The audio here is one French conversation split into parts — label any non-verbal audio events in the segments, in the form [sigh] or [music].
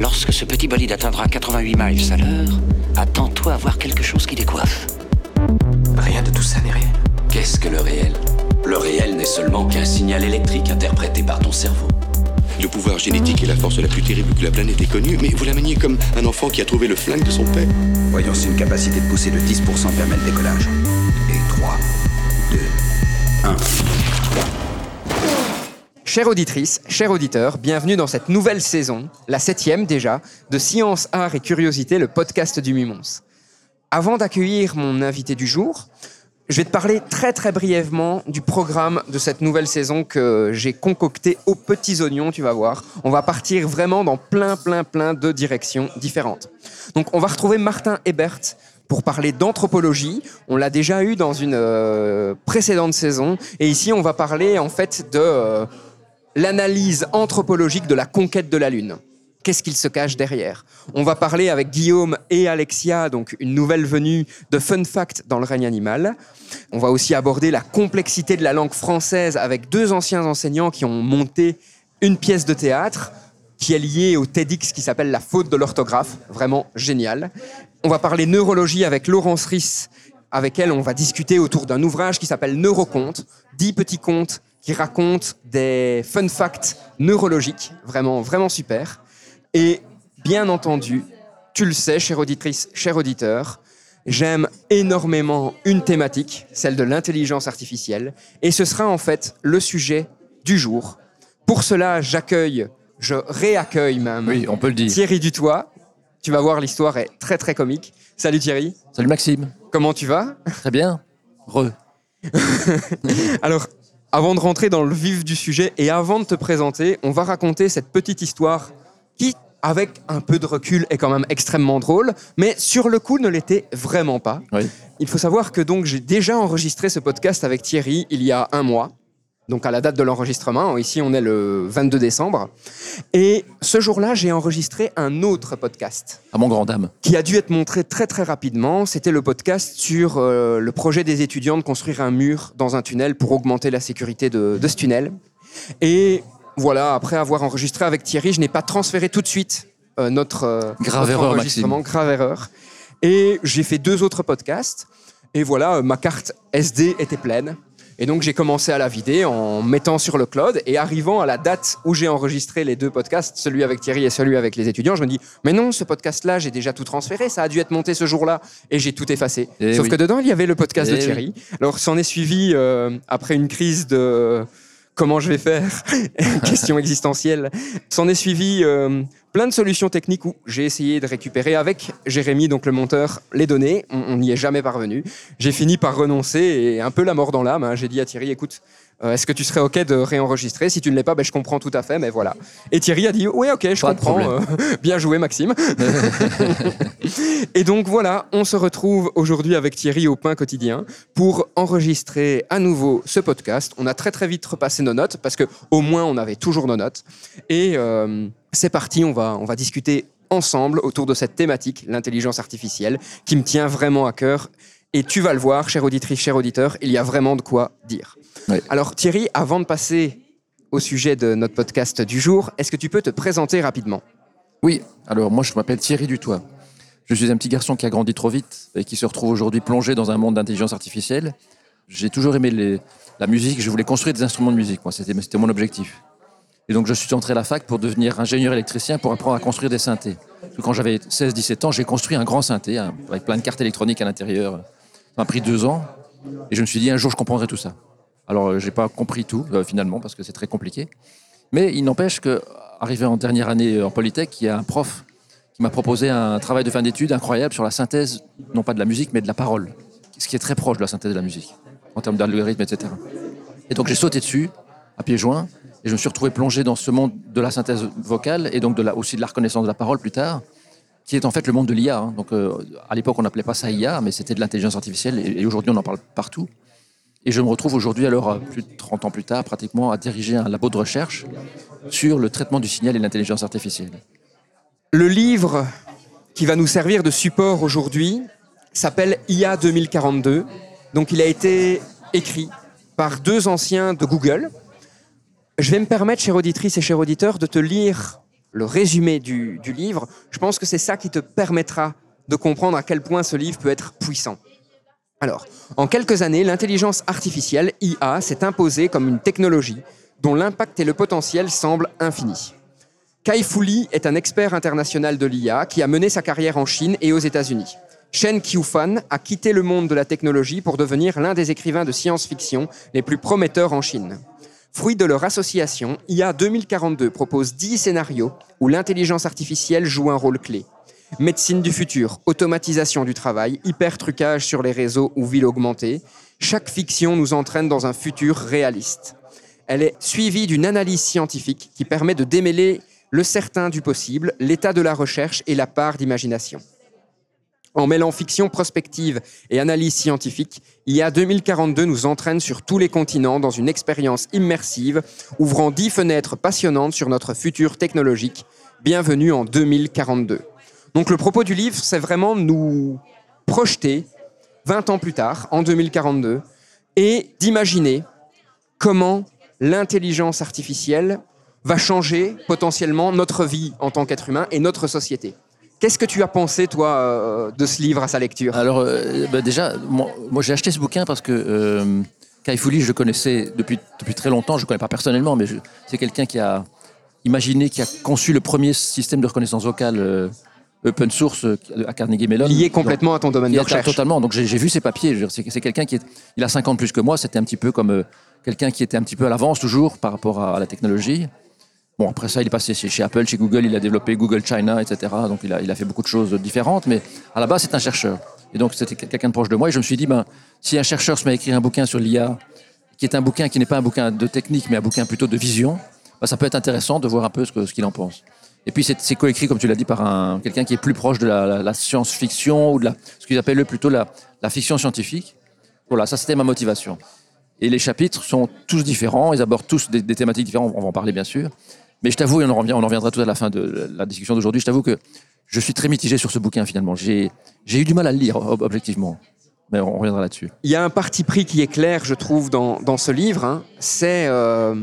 Lorsque ce petit bolide atteindra 88 miles à l'heure, attends-toi à voir quelque chose qui décoiffe. Rien de tout ça n'est réel. Qu'est-ce que le réel? Le réel n'est seulement qu'un signal électrique interprété par ton cerveau. Le pouvoir génétique est la force la plus terrible que la planète ait connue, mais vous la maniez comme un enfant qui a trouvé le flingue de son père. Voyons si une capacité de pousser de 10% permet le décollage. Chère auditrice, chers auditeurs, bienvenue dans cette nouvelle saison, la septième déjà, de Science, Art et Curiosité, le podcast du Mumons. Avant d'accueillir mon invité du jour, je vais te parler très très brièvement du programme de cette nouvelle saison que j'ai concocté aux petits oignons, tu vas voir. On va partir vraiment dans plein plein plein de directions différentes. Donc on va retrouver Martin Ebert pour parler d'anthropologie. On l'a déjà eu dans une euh, précédente saison. Et ici, on va parler en fait de euh, l'analyse anthropologique de la conquête de la Lune. Qu'est-ce qu'il se cache derrière? On va parler avec Guillaume et Alexia, donc une nouvelle venue de Fun Fact dans le règne animal. On va aussi aborder la complexité de la langue française avec deux anciens enseignants qui ont monté une pièce de théâtre qui est liée au TEDx qui s'appelle La faute de l'orthographe, vraiment génial. On va parler neurologie avec Laurence Ries, avec elle on va discuter autour d'un ouvrage qui s'appelle Neuroconte, dix petits contes qui racontent des fun facts neurologiques, vraiment vraiment super. Et bien entendu, tu le sais, chère auditrice, cher auditeur, j'aime énormément une thématique, celle de l'intelligence artificielle, et ce sera en fait le sujet du jour. Pour cela, j'accueille, je réaccueille même Oui, on peut le dire. Thierry Dutoit. Tu vas voir, l'histoire est très très comique. Salut Thierry, Salut Maxime. comment tu vas? Très bien. Re. [laughs] Alors, avant de rentrer dans le vif du sujet et avant de te présenter, on va raconter cette petite histoire qui, avec un peu de recul, est quand même extrêmement drôle, mais sur le coup ne l'était vraiment pas. Oui. Il faut savoir que donc j'ai déjà enregistré ce podcast avec Thierry il y a un mois. Donc à la date de l'enregistrement, ici on est le 22 décembre. Et ce jour-là, j'ai enregistré un autre podcast À mon grand dame. qui a dû être montré très très rapidement. C'était le podcast sur euh, le projet des étudiants de construire un mur dans un tunnel pour augmenter la sécurité de, de ce tunnel. Et voilà, après avoir enregistré avec Thierry, je n'ai pas transféré tout de suite euh, notre, euh, Grave notre erreur, enregistrement. Grave erreur. Et j'ai fait deux autres podcasts. Et voilà, ma carte SD était pleine. Et donc j'ai commencé à la vider en mettant sur le cloud et arrivant à la date où j'ai enregistré les deux podcasts, celui avec Thierry et celui avec les étudiants, je me dis mais non, ce podcast-là, j'ai déjà tout transféré, ça a dû être monté ce jour-là et j'ai tout effacé. Eh Sauf oui. que dedans, il y avait le podcast de Eh Thierry. Alors s'en est suivi euh, après une crise de comment je vais faire, [laughs] question existentielle. S'en est suivi euh, plein de solutions techniques où j'ai essayé de récupérer avec Jérémy, donc le monteur, les données. On n'y est jamais parvenu. J'ai fini par renoncer et un peu la mort dans l'âme. hein. J'ai dit à Thierry, écoute, euh, est-ce que tu serais OK de réenregistrer? Si tu ne l'es pas, ben, je comprends tout à fait, mais voilà. Et Thierry a dit, oui, OK, je Pas comprends. euh, [laughs] bien joué, Maxime. [laughs] Et donc voilà, on se retrouve aujourd'hui avec Thierry au pain quotidien pour enregistrer à nouveau ce podcast. On a très très vite repassé nos notes parce que au moins on avait toujours nos notes. Et euh, c'est parti, on va, on va discuter ensemble autour de cette thématique, l'intelligence artificielle, qui me tient vraiment à cœur. Et tu vas le voir, chère auditrice, cher auditeur, il y a vraiment de quoi dire. Alors Thierry, avant de passer au sujet de notre podcast du jour, est-ce que tu peux te présenter rapidement? Oui, alors moi je m'appelle Thierry Dutoit. Je suis un petit garçon qui a grandi trop vite et qui se retrouve aujourd'hui plongé dans un monde d'intelligence artificielle. J'ai toujours aimé les- la musique, je voulais construire des instruments de musique, moi, c'était mon objectif. Et donc je suis entré à la fac pour devenir ingénieur électricien pour apprendre à construire des synthés. Quand j'avais 16-17 ans, j'ai construit un grand synthé hein, avec plein de cartes électroniques à l'intérieur. Ça m'a pris deux ans et je me suis dit un jour je comprendrai tout ça. Alors euh, j'ai pas compris tout euh, finalement parce que c'est très compliqué. Mais il n'empêche que, arrivé en dernière année euh, en Polytech, il y a un prof qui m'a proposé un travail de fin d'études incroyable sur la synthèse, non pas de la musique, mais de la parole. Ce qui est très proche de la synthèse de la musique, en termes d'algorithme, etc. Et donc j'ai sauté dessus, à pieds joints, et je me suis retrouvé plongé dans ce monde de la synthèse vocale, et donc de la, aussi de la reconnaissance de la parole plus tard, qui est en fait le monde de l'IA. hein. Donc à l'époque, on n'appelait pas ça IA, mais c'était de l'intelligence artificielle, et aujourd'hui, on en parle partout. Et je me retrouve aujourd'hui, alors euh, plus de 30 ans plus tard, pratiquement, à diriger un labo de recherche sur le traitement du signal et l'intelligence artificielle. Le livre qui va nous servir de support aujourd'hui s'appelle IA 2042. Donc il a été écrit par deux anciens de Google. Je vais me permettre, chère auditrice et cher auditeur, de te lire le résumé du, du livre, je pense que c'est ça qui te permettra de comprendre à quel point ce livre peut être puissant. Alors, en quelques années, l'intelligence artificielle, IA, s'est imposée comme une technologie dont l'impact et le potentiel semblent infinis. Kai Fu Lee est un expert international de l'IA qui a mené sa carrière en Chine et aux États-Unis. Shen Qiufan a quitté le monde de la technologie pour devenir l'un des écrivains de science-fiction les plus prometteurs en Chine. Fruit de leur association, IA 2042 propose 10 scénarios où l'intelligence artificielle joue un rôle clé. Médecine du futur, automatisation du travail, hyper-trucage sur les réseaux ou ville augmentée, chaque fiction nous entraîne dans un futur réaliste. Elle est suivie d'une analyse scientifique qui permet de démêler le certain du possible, l'état de la recherche et la part d'imagination. En mêlant fiction prospective et analyse scientifique, IA 2042 nous entraîne sur tous les continents dans une expérience immersive, ouvrant dix fenêtres passionnantes sur notre futur technologique. Bienvenue en 2042. Donc le propos du livre, c'est vraiment nous projeter 20 ans plus tard, en 2042, et d'imaginer comment l'intelligence artificielle va changer potentiellement notre vie en tant qu'être humain et notre société. Qu'est-ce que tu as pensé, toi, euh, de ce livre à sa lecture? Alors, euh, bah, déjà, moi, j'ai acheté ce bouquin parce que euh, Kai Lee, je le connaissais depuis, depuis très longtemps. Je ne le connais pas personnellement, mais c'est quelqu'un qui a imaginé, qui a conçu le premier système de reconnaissance vocale euh, open source euh, à Carnegie Mellon. Lié complètement à ton domaine de est recherche. totalement. Donc j'ai vu ses papiers. C'est quelqu'un qui est, il a 50 plus que moi. C'était un petit peu comme euh, quelqu'un qui était un petit peu à l'avance toujours par rapport à, à la technologie. Bon après ça, il est passé chez, chez Apple, chez Google. Il a développé Google China, etc. Donc il a, il a fait beaucoup de choses différentes. Mais à la base, c'est un chercheur. Et donc c'était quelqu'un de proche de moi. Et je me suis dit, ben si un chercheur se met à écrire un bouquin sur l'IA, qui est un bouquin qui n'est pas un bouquin de technique, mais un bouquin plutôt de vision, ben, ça peut être intéressant de voir un peu ce que- ce qu'il en pense. Et puis c'est coécrit, comme tu l'as dit, par un, quelqu'un qui est plus proche de la, science-fiction ou de la, ce qu'ils appellent plutôt la, fiction scientifique. Voilà, ça c'était ma motivation. Et les chapitres sont tous différents, ils abordent tous des, thématiques différentes, on va en parler bien sûr. Mais je t'avoue, et on en, on en reviendra tout à la fin de la discussion d'aujourd'hui, je t'avoue que je suis très mitigé sur ce bouquin finalement. J'ai eu du mal à le lire, ob- objectivement. Mais on reviendra là-dessus. Il y a un parti pris qui est clair, je trouve, dans, dans ce livre. hein. C'est euh,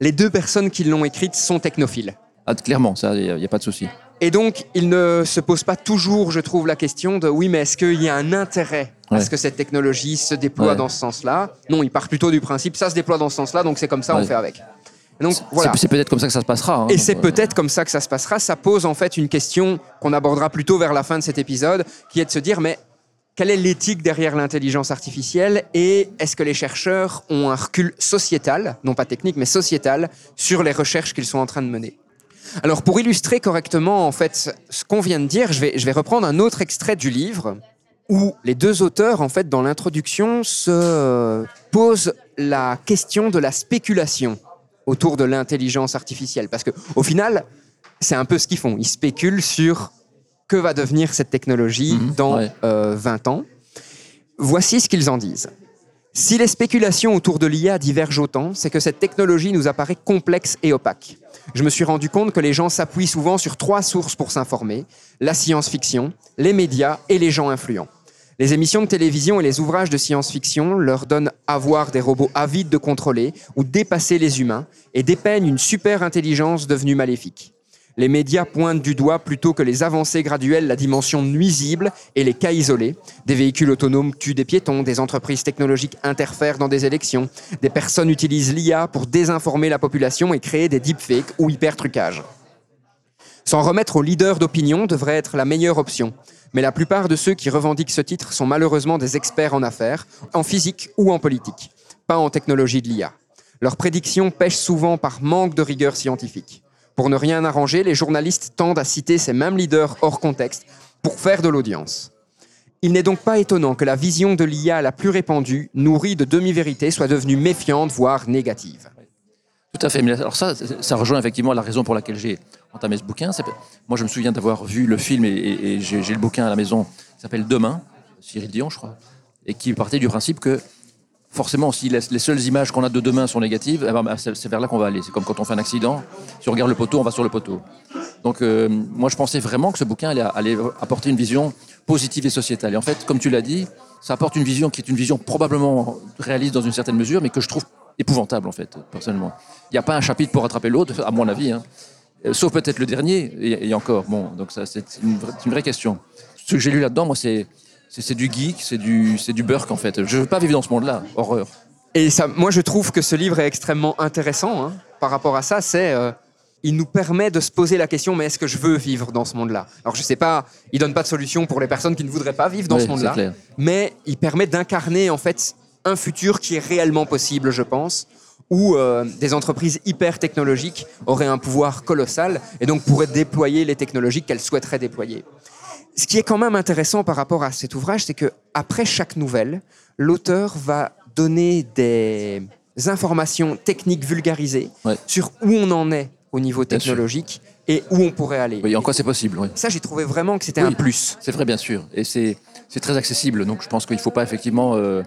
les deux personnes qui l'ont écrite sont technophiles. Ah, clairement, ça, il n'y a, pas de souci. Et donc, il ne se pose pas toujours, je trouve, la question de oui, mais est-ce qu'il y a un intérêt à Ouais. ce que cette technologie se déploie Ouais. dans ce sens-là? Non, il part plutôt du principe ça se déploie dans ce sens-là, donc c'est comme ça, on Ouais. fait avec. Donc, C'est- voilà. C'est peut-être comme ça que ça se passera. hein. Et c'est euh, peut-être comme ça que ça se passera. Ça pose en fait une question qu'on abordera plutôt vers la fin de cet épisode, qui est de se dire, mais quelle est l'éthique derrière l'intelligence artificielle et est-ce que les chercheurs ont un recul sociétal, non pas technique, mais sociétal, sur les recherches qu'ils sont en train de mener? Alors pour illustrer correctement en fait ce qu'on vient de dire, je vais, je vais reprendre un autre extrait du livre où les deux auteurs, en fait, dans l'introduction, se posent la question de la spéculation autour de l'intelligence artificielle. Parce que, au final, c'est un peu ce qu'ils font. Ils spéculent sur que va devenir cette technologie Mhm, dans ouais. euh, 20 ans. Voici ce qu'ils en disent. Si les spéculations autour de l'IA divergent autant, c'est que cette technologie nous apparaît complexe et opaque. Je me suis rendu compte que les gens s'appuient souvent sur trois sources pour s'informer, la science-fiction, les médias et les gens influents. Les émissions de télévision et les ouvrages de science-fiction leur donnent à voir des robots avides de contrôler ou dépasser les humains et dépeignent une super intelligence devenue maléfique. Les médias pointent du doigt plutôt que les avancées graduelles la dimension nuisible et les cas isolés. Des véhicules autonomes tuent des piétons, des entreprises technologiques interfèrent dans des élections, des personnes utilisent l'IA pour désinformer la population et créer des deepfakes ou hyper-trucages. S'en remettre aux leaders d'opinion devrait être la meilleure option. Mais la plupart de ceux qui revendiquent ce titre sont malheureusement des experts en affaires, en physique ou en politique, pas en technologie de l'IA. Leurs prédictions pêchent souvent par manque de rigueur scientifique. Pour ne rien arranger, les journalistes tendent à citer ces mêmes leaders hors contexte pour faire de l'audience. Il n'est donc pas étonnant que la vision de l'IA la plus répandue, nourrie de demi-vérités, soit devenue méfiante, voire négative. Tout à fait. Alors ça, ça rejoint effectivement la raison pour laquelle j'ai entamé ce bouquin. Moi, je me souviens d'avoir vu le film et, et- j'ai le bouquin à la maison qui s'appelle Demain, Cyril Dion, je crois, et qui partait du principe que forcément, si les, les seules images qu'on a de demain sont négatives, eh ben, c'est c'est vers là qu'on va aller. C'est comme quand on fait un accident. Si on regarde le poteau, on va sur le poteau. Donc, euh, moi, je pensais vraiment que ce bouquin allait, apporter une vision positive et sociétale. Et en fait, comme tu l'as dit, ça apporte une vision qui est une vision probablement réaliste dans une certaine mesure, mais que je trouve épouvantable, en fait, personnellement. Il n'y a pas un chapitre pour rattraper l'autre, à mon avis. hein. Euh, Sauf peut-être le dernier, et, encore. Bon, donc ça, c'est une vraie question. Ce que j'ai lu là-dedans, moi, c'est c'est du geek, c'est du, c'est du burk, en fait. Je veux pas vivre dans ce monde-là. Horreur. Et ça, moi, je trouve que ce livre est extrêmement intéressant hein, par rapport à ça. C'est, euh, il nous permet de se poser la question, mais est-ce que je veux vivre dans ce monde-là? Alors, je sais pas, il donne pas de solution pour les personnes qui ne voudraient pas vivre dans ce monde-là, mais il permet d'incarner en fait un futur qui est réellement possible, je pense, où euh, des entreprises hyper technologiques auraient un pouvoir colossal et donc pourraient déployer les technologies qu'elles souhaiteraient déployer. Ce qui est quand même intéressant par rapport à cet ouvrage, c'est que après chaque nouvelle, l'auteur va donner des informations techniques vulgarisées Ouais. sur où on en est au niveau technologique et où on pourrait aller. Oui, en quoi c'est possible, oui. Ça, j'ai trouvé vraiment que c'était Oui. un plus. C'est vrai, bien sûr. Et c'est très accessible. Donc, je pense qu'il ne faut pas effectivement euh,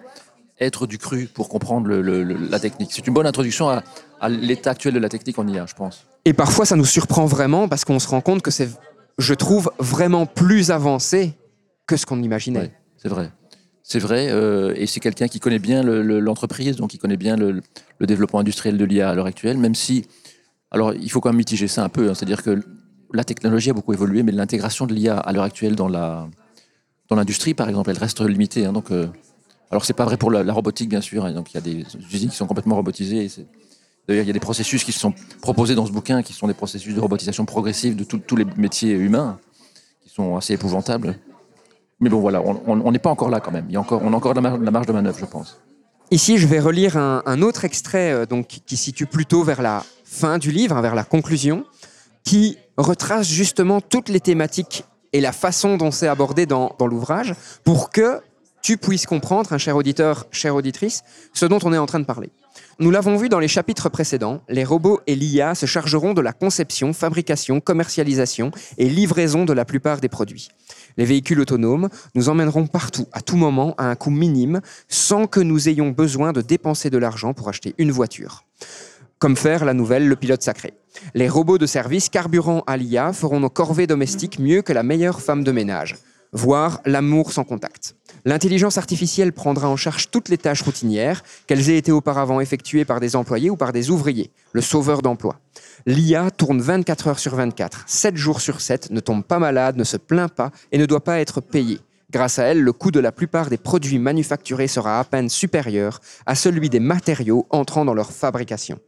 être du cru pour comprendre le- le- le- la technique. C'est une bonne introduction à, à l'état actuel de la technique en IA, je pense. Et parfois, ça nous surprend vraiment parce qu'on se rend compte que c'est, je trouve, vraiment plus avancé que ce qu'on imaginait. C'est vrai. C'est vrai. euh, et c'est quelqu'un qui connaît bien le- le- l'entreprise, donc il connaît bien le, développement industriel de l'IA à l'heure actuelle, même si. Alors, il faut quand même mitiger ça un peu. hein, C'est-à-dire que la technologie a beaucoup évolué, mais l'intégration de l'IA à l'heure actuelle dans la dans l'industrie, par exemple, elle reste limitée. hein, donc, euh, alors, c'est pas vrai pour la, robotique, bien sûr. hein, donc, il y a des usines qui sont complètement robotisées. D'ailleurs, il y a des processus qui sont proposés dans ce bouquin, qui sont des processus de robotisation progressive de tous les métiers humains, qui sont assez épouvantables. Mais bon, voilà, on- n'est pas encore là quand même. Il y a encore, on a encore de la, marge de manœuvre, je pense. Ici, je vais relire un, autre extrait euh, donc, qui situe plutôt vers la fin du livre, hein, vers la conclusion, qui retrace justement toutes les thématiques et la façon dont c'est abordé dans, dans l'ouvrage pour que tu puisses comprendre, un cher auditeur, chère auditrice, ce dont on est en train de parler. Nous l'avons vu dans les chapitres précédents, les robots et l'IA se chargeront de la conception, fabrication, commercialisation et livraison de la plupart des produits. Les véhicules autonomes nous emmèneront partout, à tout moment, à un coût minime, sans que nous ayons besoin de dépenser de l'argent pour acheter une voiture. Comme faire la nouvelle Le Pilote Sacré. Les robots de service carburant à l'IA feront nos corvées domestiques mieux que la meilleure femme de ménage, voire l'amour sans contact. L'intelligence artificielle prendra en charge toutes les tâches routinières, qu'elles aient été auparavant effectuées par des employés ou par des ouvriers, le sauveur d'emploi. L'IA tourne 24 heures sur 24, 7 jours sur 7, ne tombe pas malade, ne se plaint pas et ne doit pas être payée. Grâce à elle, le coût de la plupart des produits manufacturés sera à peine supérieur à celui des matériaux entrant dans leur fabrication.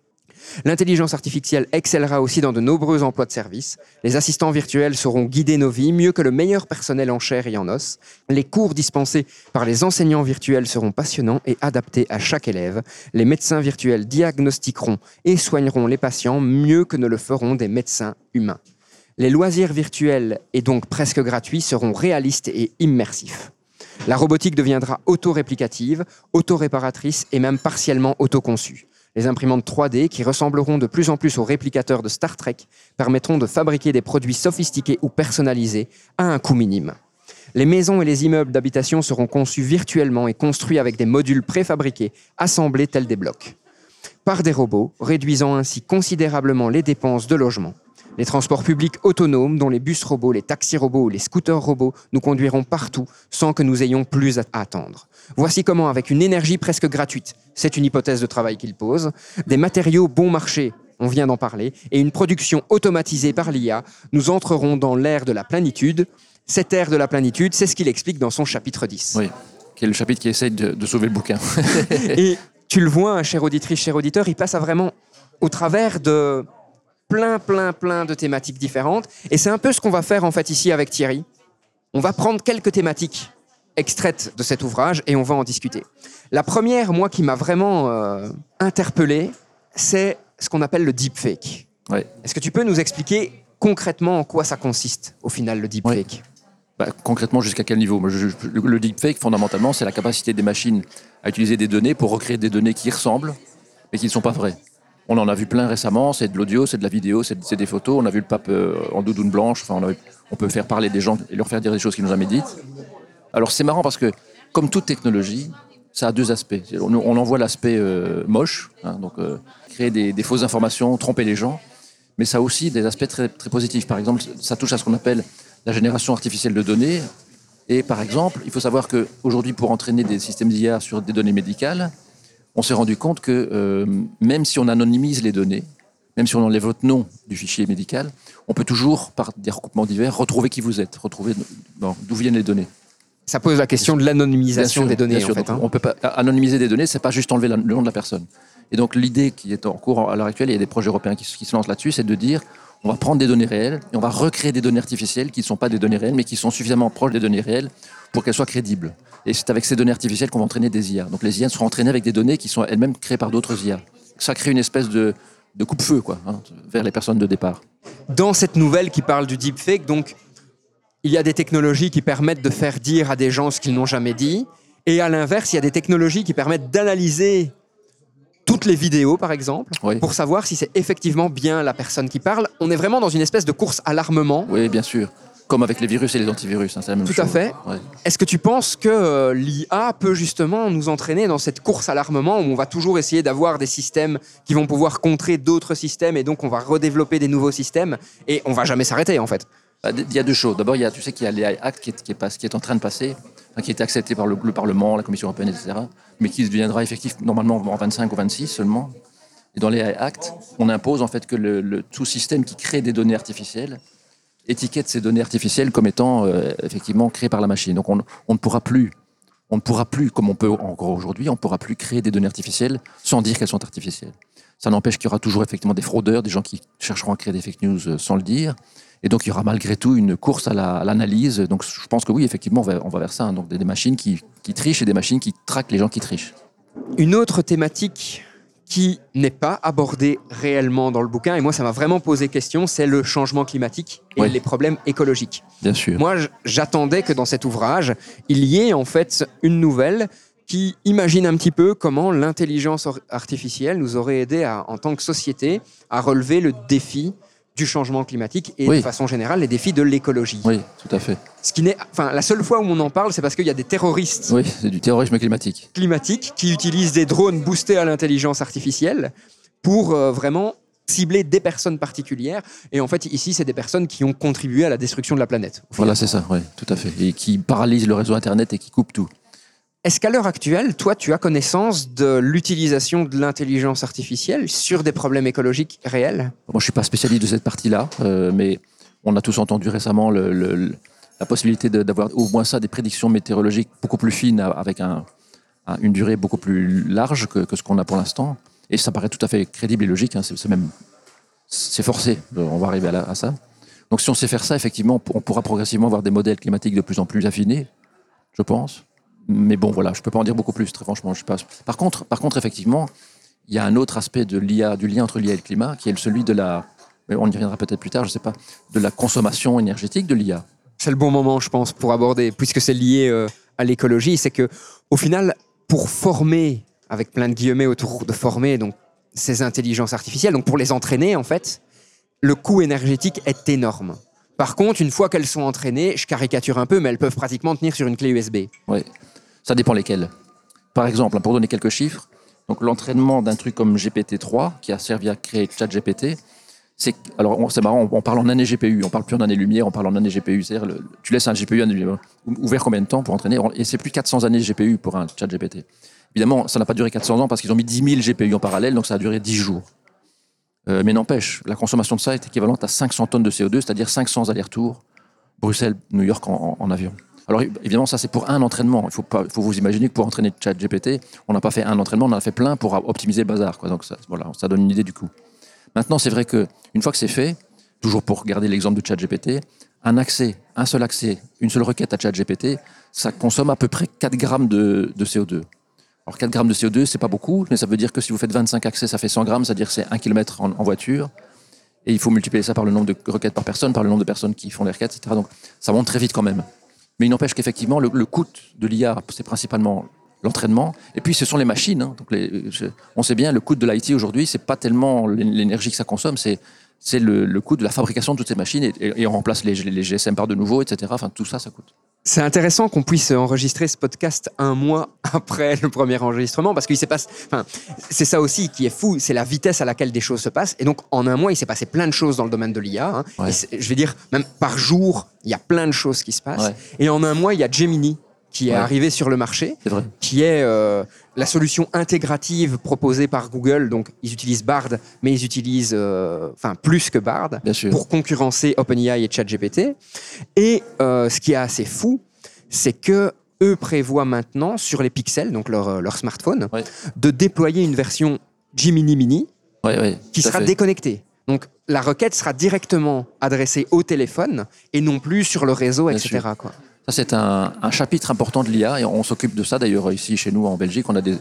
L'intelligence artificielle excellera aussi dans de nombreux emplois de service. Les assistants virtuels sauront guider nos vies mieux que le meilleur personnel en chair et en os. Les cours dispensés par les enseignants virtuels seront passionnants et adaptés à chaque élève. Les médecins virtuels diagnostiqueront et soigneront les patients mieux que ne le feront des médecins humains. Les loisirs virtuels, et donc presque gratuits, seront réalistes et immersifs. La robotique deviendra auto-réplicative, auto-réparatrice et même partiellement autoconçue. Les imprimantes 3D, qui ressembleront de plus en plus aux réplicateurs de Star Trek, permettront de fabriquer des produits sophistiqués ou personnalisés à un coût minime. Les maisons et les immeubles d'habitation seront conçus virtuellement et construits avec des modules préfabriqués, assemblés tels des blocs. Par des robots, réduisant ainsi considérablement les dépenses de logement. Les transports publics autonomes, dont les bus robots, les taxis robots ou les scooters robots, nous conduiront partout sans que nous ayons plus à attendre. Voici comment, avec une énergie presque gratuite, c'est une hypothèse de travail qu'il pose, des matériaux bon marché, on vient d'en parler, et une production automatisée par l'IA, nous entrerons dans l'ère de la plénitude. Cette ère de la plénitude, c'est ce qu'il explique dans son chapitre 10. Oui, qui est le chapitre qui essaye de, de sauver le bouquin. [laughs] Et [laughs] tu le vois, hein, cher auditrice, cher auditeur, il passe à vraiment au travers de plein, plein, plein de thématiques différentes. Et c'est un peu ce qu'on va faire en fait ici avec Thierry. On va prendre quelques thématiques extraites de cet ouvrage et on va en discuter. La première, moi, qui m'a vraiment euh, interpellé, c'est ce qu'on appelle le deepfake. Est-ce que tu peux nous expliquer concrètement en quoi ça consiste au final le deepfake? Bah, concrètement, jusqu'à quel niveau? Je- je- le deepfake, fondamentalement, c'est la capacité des machines à utiliser des données pour recréer des données qui ressemblent, mais qui ne sont pas vraies. On en a vu plein récemment, c'est de l'audio, c'est de la vidéo, c'est des photos. On a vu le pape euh, en doudoune blanche. On, peut faire parler des gens et leur faire dire des choses qu'ils n'ont jamais dites. Alors c'est marrant parce que, comme toute technologie, ça a deux aspects. On, en voit l'aspect euh, moche, hein, donc euh, créer des, des fausses informations, tromper les gens, mais ça a aussi des aspects très, très positifs. Par exemple, ça touche à ce qu'on appelle la génération artificielle de données. Et par exemple, il faut savoir qu'aujourd'hui, pour entraîner des systèmes d'IA sur des données médicales, on s'est rendu compte que euh, même si on anonymise les données, même si on enlève votre nom du fichier médical, on peut toujours, par des recoupements divers, retrouver qui vous êtes, retrouver bon, d'où viennent les données. Ça pose la question de l'anonymisation des données, bien sûr. en fait. Hein. On peut pas anonymiser des données, c'est pas juste enlever la- le nom de la personne. Et donc l'idée qui est en cours à l'heure actuelle, il y a des projets européens qui, se- qui se lancent là-dessus, c'est de dire on va prendre des données réelles et on va recréer des données artificielles qui ne sont pas des données réelles, mais qui sont suffisamment proches des données réelles pour qu'elles soient crédibles. Et c'est avec ces données artificielles qu'on va entraîner des IA. Donc les IA seront entraînées avec des données qui sont elles-mêmes créées par d'autres IA. Ça crée une espèce de, de coupe-feu quoi, hein, vers les personnes de départ. Dans cette nouvelle qui parle du deepfake, donc, il y a des technologies qui permettent de faire dire à des gens ce qu'ils n'ont jamais dit. Et à l'inverse, il y a des technologies qui permettent d'analyser toutes les vidéos, par exemple, Oui. pour savoir si c'est effectivement bien la personne qui parle. On est vraiment dans une espèce de course à l'armement. Oui, bien sûr. Comme avec les virus et les antivirus, hein, c'est la même Tout chose. à fait. Ouais. Est-ce que tu penses que euh, l'IA peut justement nous entraîner dans cette course à l'armement où on va toujours essayer d'avoir des systèmes qui vont pouvoir contrer d'autres systèmes et donc on va redévelopper des nouveaux systèmes et on va jamais s'arrêter en fait? Bah, Il y a deux choses. D'abord, il y a, tu sais qu'il y a l'AI Act qui est, qui est pas- qui est en train de passer, qui a été accepté par le, le Parlement, la Commission européenne, etc., mais qui deviendra effectif normalement en 25 ou 26 seulement. Et dans l'AI Act, on impose en fait que le, le- tout système qui crée des données artificielles étiquette ces données artificielles comme étant euh, effectivement créées par la machine. Donc on, ne pourra plus, on ne pourra plus, comme on peut encore aujourd'hui, on ne pourra plus créer des données artificielles sans dire qu'elles sont artificielles. Ça n'empêche qu'il y aura toujours effectivement des fraudeurs, des gens qui chercheront à créer des fake news euh, sans le dire. Et donc, il y aura malgré tout une course à la- à l'analyse. donc, je pense que oui, effectivement, on va, vers ça. hein. Donc, des, machines qui trichent et des machines qui traquent les gens qui trichent. Une autre thématique qui n'est pas abordée réellement dans le bouquin, et moi ça m'a vraiment posé question, c'est le changement climatique et Oui. les problèmes écologiques. Bien sûr. Moi, j'attendais que dans cet ouvrage, il y ait en fait une nouvelle qui imagine un petit peu comment l'intelligence artificielle nous aurait aidé à- en tant que société à relever le défi du changement climatique et Oui. de façon générale les défis de l'écologie. Oui, tout à fait. Ce qui n'est, enfin, la seule fois où on en parle, c'est parce qu'il y a des terroristes Oui, c'est du terrorisme climatique. climatiques qui utilisent des drones boostés à l'intelligence artificielle pour euh, vraiment cibler des personnes particulières. Et en fait, ici, c'est des personnes qui ont contribué à la destruction de la planète. Voilà, c'est ça, oui, tout à fait. Et qui paralyse le réseau Internet et qui coupe tout. Est-ce qu'à l'heure actuelle, toi, tu as connaissance de l'utilisation de l'intelligence artificielle sur des problèmes écologiques réels? Moi, je suis pas spécialiste de cette partie-là, euh, mais on a tous entendu récemment la possibilité d'avoir au moins ça, des prédictions météorologiques beaucoup plus fines, a- avec un- un- une durée beaucoup plus large que, ce qu'on a pour l'instant. Et ça paraît tout à fait crédible et logique. hein, c'est même c'est forcé. euh, On va arriver à, ça. Donc, si on sait faire ça, effectivement, on pourra progressivement avoir des modèles climatiques de plus en plus affinés, je pense. Mais bon, voilà, je peux pas en dire beaucoup plus, très franchement. Je sais pas. Par contre, par contre, effectivement, il y a un autre aspect de l'IA, du lien entre l'IA et le climat, qui est celui de la, on y reviendra peut-être plus tard, je sais pas, de la consommation énergétique de l'IA. C'est le bon moment, je pense, pour aborder, puisque c'est lié euh, à l'écologie. C'est que, au final, pour former, avec plein de guillemets autour de former, donc ces intelligences artificielles, donc pour les entraîner, en fait, le coût énergétique est énorme. Par contre, une fois qu'elles sont entraînées, je caricature un peu, mais elles peuvent pratiquement tenir sur une clé USB. Ouais. Ça dépend lesquels. Par exemple, pour donner quelques chiffres, donc l'entraînement d'un truc comme GPT-3, qui a servi à créer ChatGPT, c'est alors c'est marrant, on, parle en année GPU, on parle plus en année lumière, on parle en année GPU. C'est-à-dire, tu laisses un GPU ouvert combien de temps pour entraîner Et c'est plus 400 années GPU pour un ChatGPT. Évidemment, ça n'a pas duré 400 ans parce qu'ils ont mis 10 000 GPU en parallèle, donc ça a duré 10 jours. Euh, mais n'empêche, la consommation de ça est équivalente à 500 tonnes de CO2, c'est-à-dire 500 allers-retours Bruxelles-New York en avion. Alors évidemment, ça c'est pour un entraînement. Il faut, pas, faut vous imaginer que pour entraîner ChatGPT, on n'a pas fait un entraînement, on en a fait plein pour optimiser le bazar. Donc ça, voilà, ça donne une idée du coup. Maintenant, c'est vrai que une fois que c'est fait, toujours pour garder l'exemple de ChatGPT, un accès, un seul accès, une seule requête à ChatGPT, ça consomme à peu près 4 grammes de, de CO2. Alors 4 grammes de CO2, c'est pas beaucoup, mais ça veut dire que si vous faites 25 accès, ça fait 100 grammes, c'est-à-dire c'est 1 km en, en voiture. Et il faut multiplier ça par le nombre de requêtes par personne, par le nombre de personnes qui font les requêtes, etc. Donc ça monte très vite quand même. Mais il n'empêche qu'effectivement, le, coût de l'IA, c'est principalement l'entraînement. Et puis ce sont les machines. hein. On sait bien, le coût de l'IT aujourd'hui, c'est pas tellement l'énergie que ça consomme, c'est c'est le, le coût de la fabrication de toutes ces machines. Et, et- et on remplace les, les GSM par de nouveaux, etc. Enfin, tout ça, ça coûte. C'est intéressant qu'on puisse enregistrer ce podcast un mois [laughs] après le premier enregistrement, parce qu'il s'est passé. Enfin, c'est ça aussi qui est fou, c'est la vitesse à laquelle des choses se passent. Et donc, en un mois, il s'est passé plein de choses dans le domaine de l'IA. hein. Ouais. Je vais dire, même par jour, il y a plein de choses qui se passent. Ouais. Et en un mois, il y a Gemini qui est Ouais. arrivé sur le marché, vrai. qui est euh, la solution intégrative proposée par Google. Donc, ils utilisent Bard, mais ils utilisent, euh, enfin, plus que Bard pour concurrencer OpenAI et ChatGPT. Et euh, ce qui est assez fou, c'est que eux prévoient maintenant sur les pixels, donc leur, leur smartphone, Ouais. de déployer une version Gemini Mini Ouais, qui sera fait. déconnectée. Donc la requête sera directement adressée au téléphone et non plus sur le réseau, Bien etc. Quoi. C'est un, chapitre important de l'IA et on s'occupe de ça d'ailleurs ici chez nous en Belgique. On a des,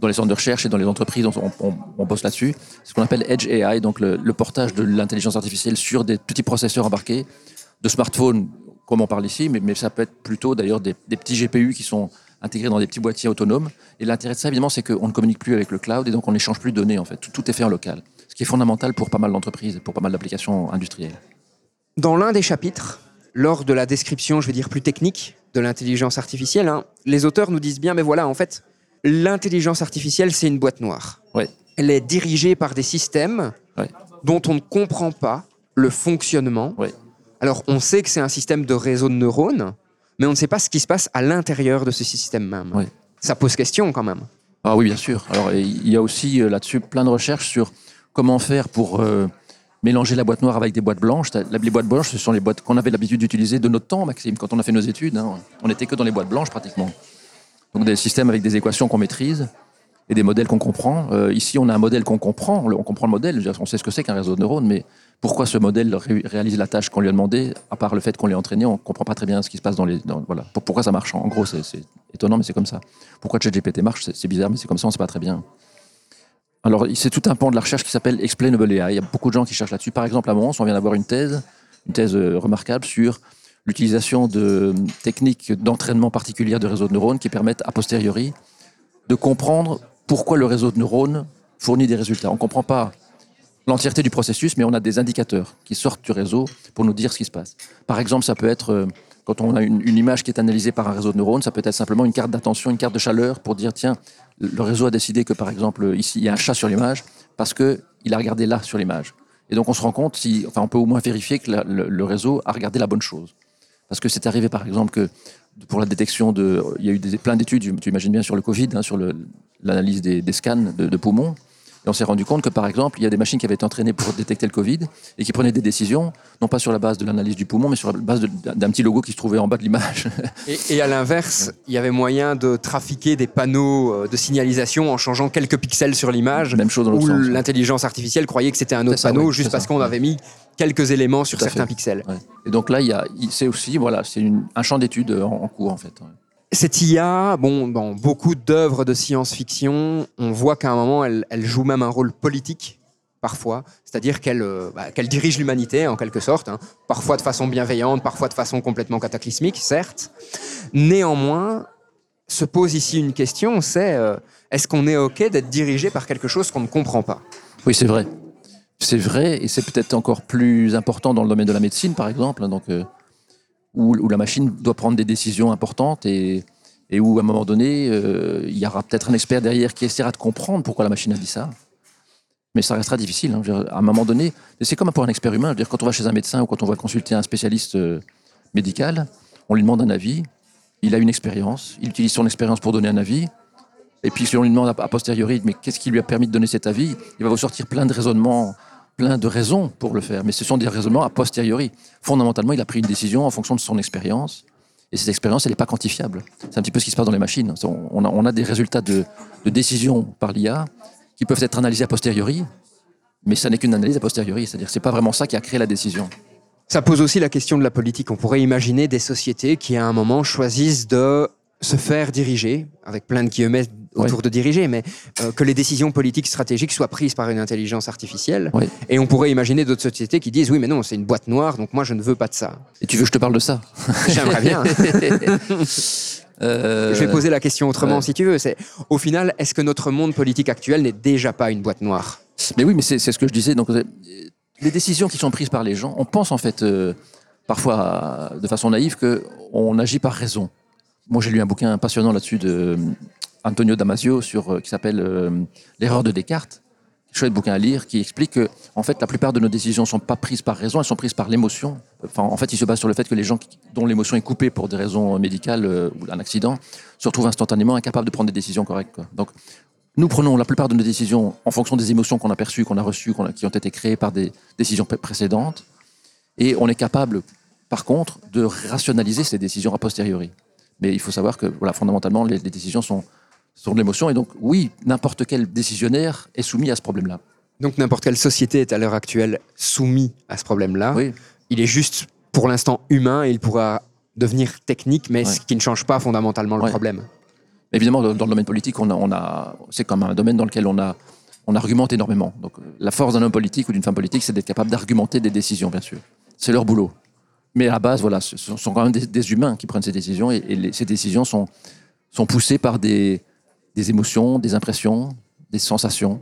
dans les centres de recherche et dans les entreprises, on, bosse là-dessus. C'est ce qu'on appelle Edge AI, donc le, portage de l'intelligence artificielle sur des petits processeurs embarqués de smartphones, comme on parle ici, mais, ça peut être plutôt d'ailleurs des, des petits GPU qui sont intégrés dans des petits boîtiers autonomes. Et l'intérêt de ça, évidemment, c'est qu'on ne communique plus avec le cloud et donc on n'échange plus de données en fait. Tout, tout est fait en local. Ce qui est fondamental pour pas mal d'entreprises et pour pas mal d'applications industrielles. Dans l'un des chapitres, lors de la description, je vais dire plus technique, de l'intelligence artificielle, hein, les auteurs nous disent bien, mais voilà, en fait, l'intelligence artificielle, c'est une boîte noire. Ouais. Elle est dirigée par des systèmes Ouais. dont on ne comprend pas le fonctionnement. Ouais. Alors, on sait que c'est un système de réseau de neurones, mais on ne sait pas ce qui se passe à l'intérieur de ce système même. Ça pose question quand même. Ah oui, bien sûr. Alors, il y a aussi euh, là-dessus plein de recherches sur comment faire pour euh, mélanger la boîte noire avec des boîtes blanches. Les boîtes blanches, ce sont les boîtes qu'on avait l'habitude d'utiliser de notre temps, Maxime, quand on a fait nos études. hein. On n'était que dans les boîtes blanches pratiquement. Donc des systèmes avec des équations qu'on maîtrise et des modèles qu'on comprend. Euh, ici, on a un modèle qu'on comprend, on comprend le modèle, on sait ce que c'est qu'un réseau de neurones, mais pourquoi ce modèle ré- réalise la tâche qu'on lui a demandé, à part le fait qu'on l'ait entraîné, on ne comprend pas très bien ce qui se passe dans les... voilà. Pour- Pourquoi ça marche? En gros, c'est étonnant, mais c'est comme ça. Pourquoi ChatGPT marche? C'est bizarre, mais c'est comme ça, on ne sait pas très bien. Alors, c'est tout un pan de la recherche qui s'appelle Explainable AI. Il y a beaucoup de gens qui cherchent là-dessus. Par exemple, à Mons, on vient d'avoir une thèse, une thèse euh, remarquable sur l'utilisation de euh, techniques d'entraînement particulières de réseaux de neurones qui permettent, a posteriori, de comprendre pourquoi le réseau de neurones fournit des résultats. On ne comprend pas l'entièreté du processus, mais on a des indicateurs qui sortent du réseau pour nous dire ce qui se passe. Par exemple, ça peut être, euh, quand on a une, image qui est analysée par un réseau de neurones, ça peut être simplement une carte d'attention, une carte de chaleur pour dire, tiens, le réseau a décidé que, par exemple, ici, il y a un chat sur l'image parce qu'il a regardé là sur l'image. Et donc, on se rend compte, si, enfin, on peut au moins vérifier que le, réseau a regardé la bonne chose. Parce que c'est arrivé, par exemple, que pour la détection de. Il y a eu des, plein d'études, tu imagines bien, sur le Covid, hein, sur l'analyse des, scans de poumons. Et on s'est rendu compte que, par exemple, il y a des machines qui avaient été entraînées pour détecter le Covid et qui prenaient des décisions, non pas sur la base de l'analyse du poumon, mais sur la base d'un petit logo qui se trouvait en bas de l'image. [laughs] Et, et à l'inverse, il y avait moyen de trafiquer des panneaux euh, de signalisation en changeant quelques pixels sur l'image. Même chose dans Où l'intelligence artificielle croyait que c'était un autre ça, panneau oui, juste parce qu'on avait mis quelques éléments sur certains fait. pixels. Ouais. Et donc là, il c'est aussi, voilà, c'est un champ d'études en, en cours, en fait. Cette IA, bon, dans beaucoup d'œuvres de science-fiction, on voit qu'à un moment, elle, joue même un rôle politique, parfois. C'est-à-dire qu'elle euh, bah, dirige l'humanité, en quelque sorte. hein. Parfois de façon bienveillante, parfois de façon complètement cataclysmique, certes. Néanmoins, se pose ici une question, c'est euh, est-ce qu'on est OK d'être dirigé par quelque chose qu'on ne comprend pas? Oui, c'est vrai. C'est vrai, et c'est peut-être encore plus important dans le domaine de la médecine, par exemple, hein, donc, euh, où, la machine doit prendre des décisions importantes et, où, à un moment donné, euh, il y aura peut-être un expert derrière qui essaiera de comprendre pourquoi la machine a dit ça. Mais ça restera difficile. hein. À un moment donné, c'est comme pour un expert humain. Dire, quand on va chez un médecin ou quand on va consulter un spécialiste euh, médical, on lui demande un avis. Il a une expérience. Il utilise son expérience pour donner un avis. Et puis, si on lui demande a posteriori, mais qu'est-ce qui lui a permis de donner cet avis Il va vous sortir plein de raisonnements, plein de raisons pour le faire. Mais ce sont des raisonnements a posteriori. Fondamentalement, il a pris une décision en fonction de son expérience. Et cette expérience, elle n'est pas quantifiable. C'est un petit peu ce qui se passe dans les machines. On a, des résultats de, de décision par l'IA qui peuvent être analysés a posteriori, mais ça n'est qu'une analyse a posteriori. C'est-à-dire que ce n'est pas vraiment ça qui a créé la décision. Ça pose aussi la question de la politique. On pourrait imaginer des sociétés qui, à un moment, choisissent de se faire diriger, avec plein de guillemets autour de diriger, mais euh, que les décisions politiques stratégiques soient prises par une intelligence artificielle. Et on pourrait imaginer d'autres sociétés qui disent oui, mais non, c'est une boîte noire, donc moi je ne veux pas de ça. Et tu veux que je te parle de ça? J'aimerais bien. [laughs] Euh, Je vais poser la question autrement ouais. si tu veux. C'est au final, est-ce que notre monde politique actuel n'est déjà pas une boîte noire? Mais oui, mais c'est ce que je disais. Donc, euh, les décisions qui sont prises par les gens, on pense en fait euh, parfois de façon naïve qu'on agit par raison. Moi, j'ai lu un bouquin passionnant là-dessus de euh, Antonio Damasio euh, qui s'appelle euh, L'erreur de Descartes, chouette bouquin à lire qui explique que, en fait, la plupart de nos décisions sont pas prises par raison, elles sont prises par l'émotion. Enfin, en fait, il se base sur le fait que les gens dont l'émotion est coupée pour des raisons médicales ou un accident se retrouvent instantanément incapables de prendre des décisions correctes. Donc, nous prenons la plupart de nos décisions en fonction des émotions qu'on a perçues, qu'on a reçues, qui ont été créées par des décisions pré- précédentes, et on est capable, par contre, de rationaliser ces décisions a posteriori. Mais il faut savoir que, voilà, fondamentalement, les, les décisions sont, sont de l'émotion, et donc, oui, n'importe quel décisionnaire est soumis à ce problème-là. Donc n'importe quelle société est à l'heure actuelle soumise à ce problème-là. Oui. Il est juste pour l'instant humain et il pourra devenir technique, mais ce qui ne change pas fondamentalement le Ouais. problème. Évidemment, dans, dans le domaine politique, on a, on a, c'est comme un domaine dans lequel on, a, on argumente énormément. Donc, euh, la force d'un homme politique ou d'une femme politique, c'est d'être capable d'argumenter des décisions, bien sûr. C'est leur boulot. Mais à la base, voilà, ce sont quand même des, des humains qui prennent ces décisions et, et les- ces décisions sont, sont poussées par des, des émotions, des impressions, des sensations.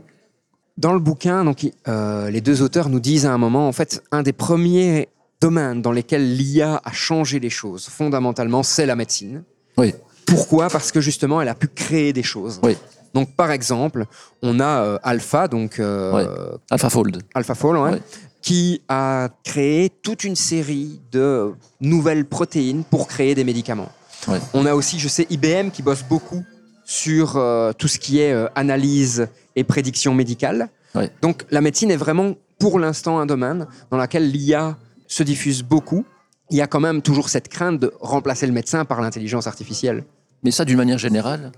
Dans le bouquin, donc, euh, les deux auteurs nous disent à un moment, en fait, un des premiers domaines dans lesquels l'IA a changé les choses, fondamentalement, c'est la médecine. Oui, Pourquoi? Parce que justement, elle a pu créer des choses. oui. Donc, par exemple, on a euh, Alpha, donc euh, AlphaFold. AlphaFold, ouais, Ouais. Qui a créé toute une série de nouvelles protéines pour créer des médicaments. On a aussi, je sais, IBM qui bosse beaucoup sur euh, tout ce qui est euh, analyse et prédiction médicale. Donc la médecine est vraiment pour l'instant un domaine dans lequel l'IA se diffuse beaucoup. Il y a quand même toujours cette crainte de remplacer le médecin par l'intelligence artificielle. Mais ça, d'une manière générale,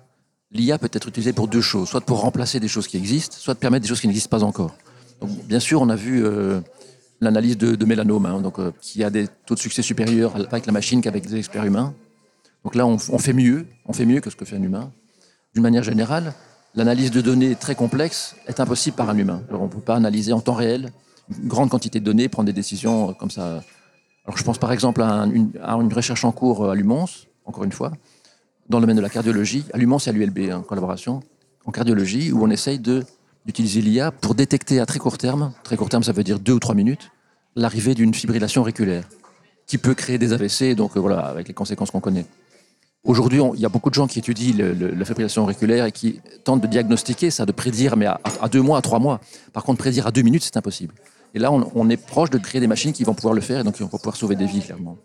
l'IA peut être utilisée pour deux choses. Soit pour remplacer des choses qui existent, soit de permettre des choses qui n'existent pas encore. Donc, bien sûr, on a vu euh, l'analyse de, de mélanome, hein, donc, euh, qui a des taux de succès supérieurs avec la machine qu'avec des experts humains. Donc là, on, fait mieux, on fait mieux que ce que fait un humain. D'une manière générale, l'analyse de données très complexes est impossible par un humain. On ne peut pas analyser en temps réel une grande quantité de données, prendre des décisions euh, comme ça. Alors, je pense par exemple à, un- une, recherche en cours euh, à Lumons, encore une fois, dans le domaine de la cardiologie, à Lumons et à l'ULB, en collaboration, en cardiologie, où on essaye de, d'utiliser l'IA pour détecter à très court terme, très court terme ça veut dire deux ou trois minutes, l'arrivée d'une fibrillation auriculaire, qui peut créer des AVC, donc euh, voilà, avec les conséquences qu'on connaît. Aujourd'hui, il y a beaucoup de gens qui étudient la fibrillation auriculaire et qui tentent de diagnostiquer ça, de prédire, mais à, deux mois, à trois mois. Par contre, prédire à deux minutes, c'est impossible. Et là, on, on est proche de créer des machines qui vont pouvoir le faire et donc qui vont pouvoir sauver des vies, clairement.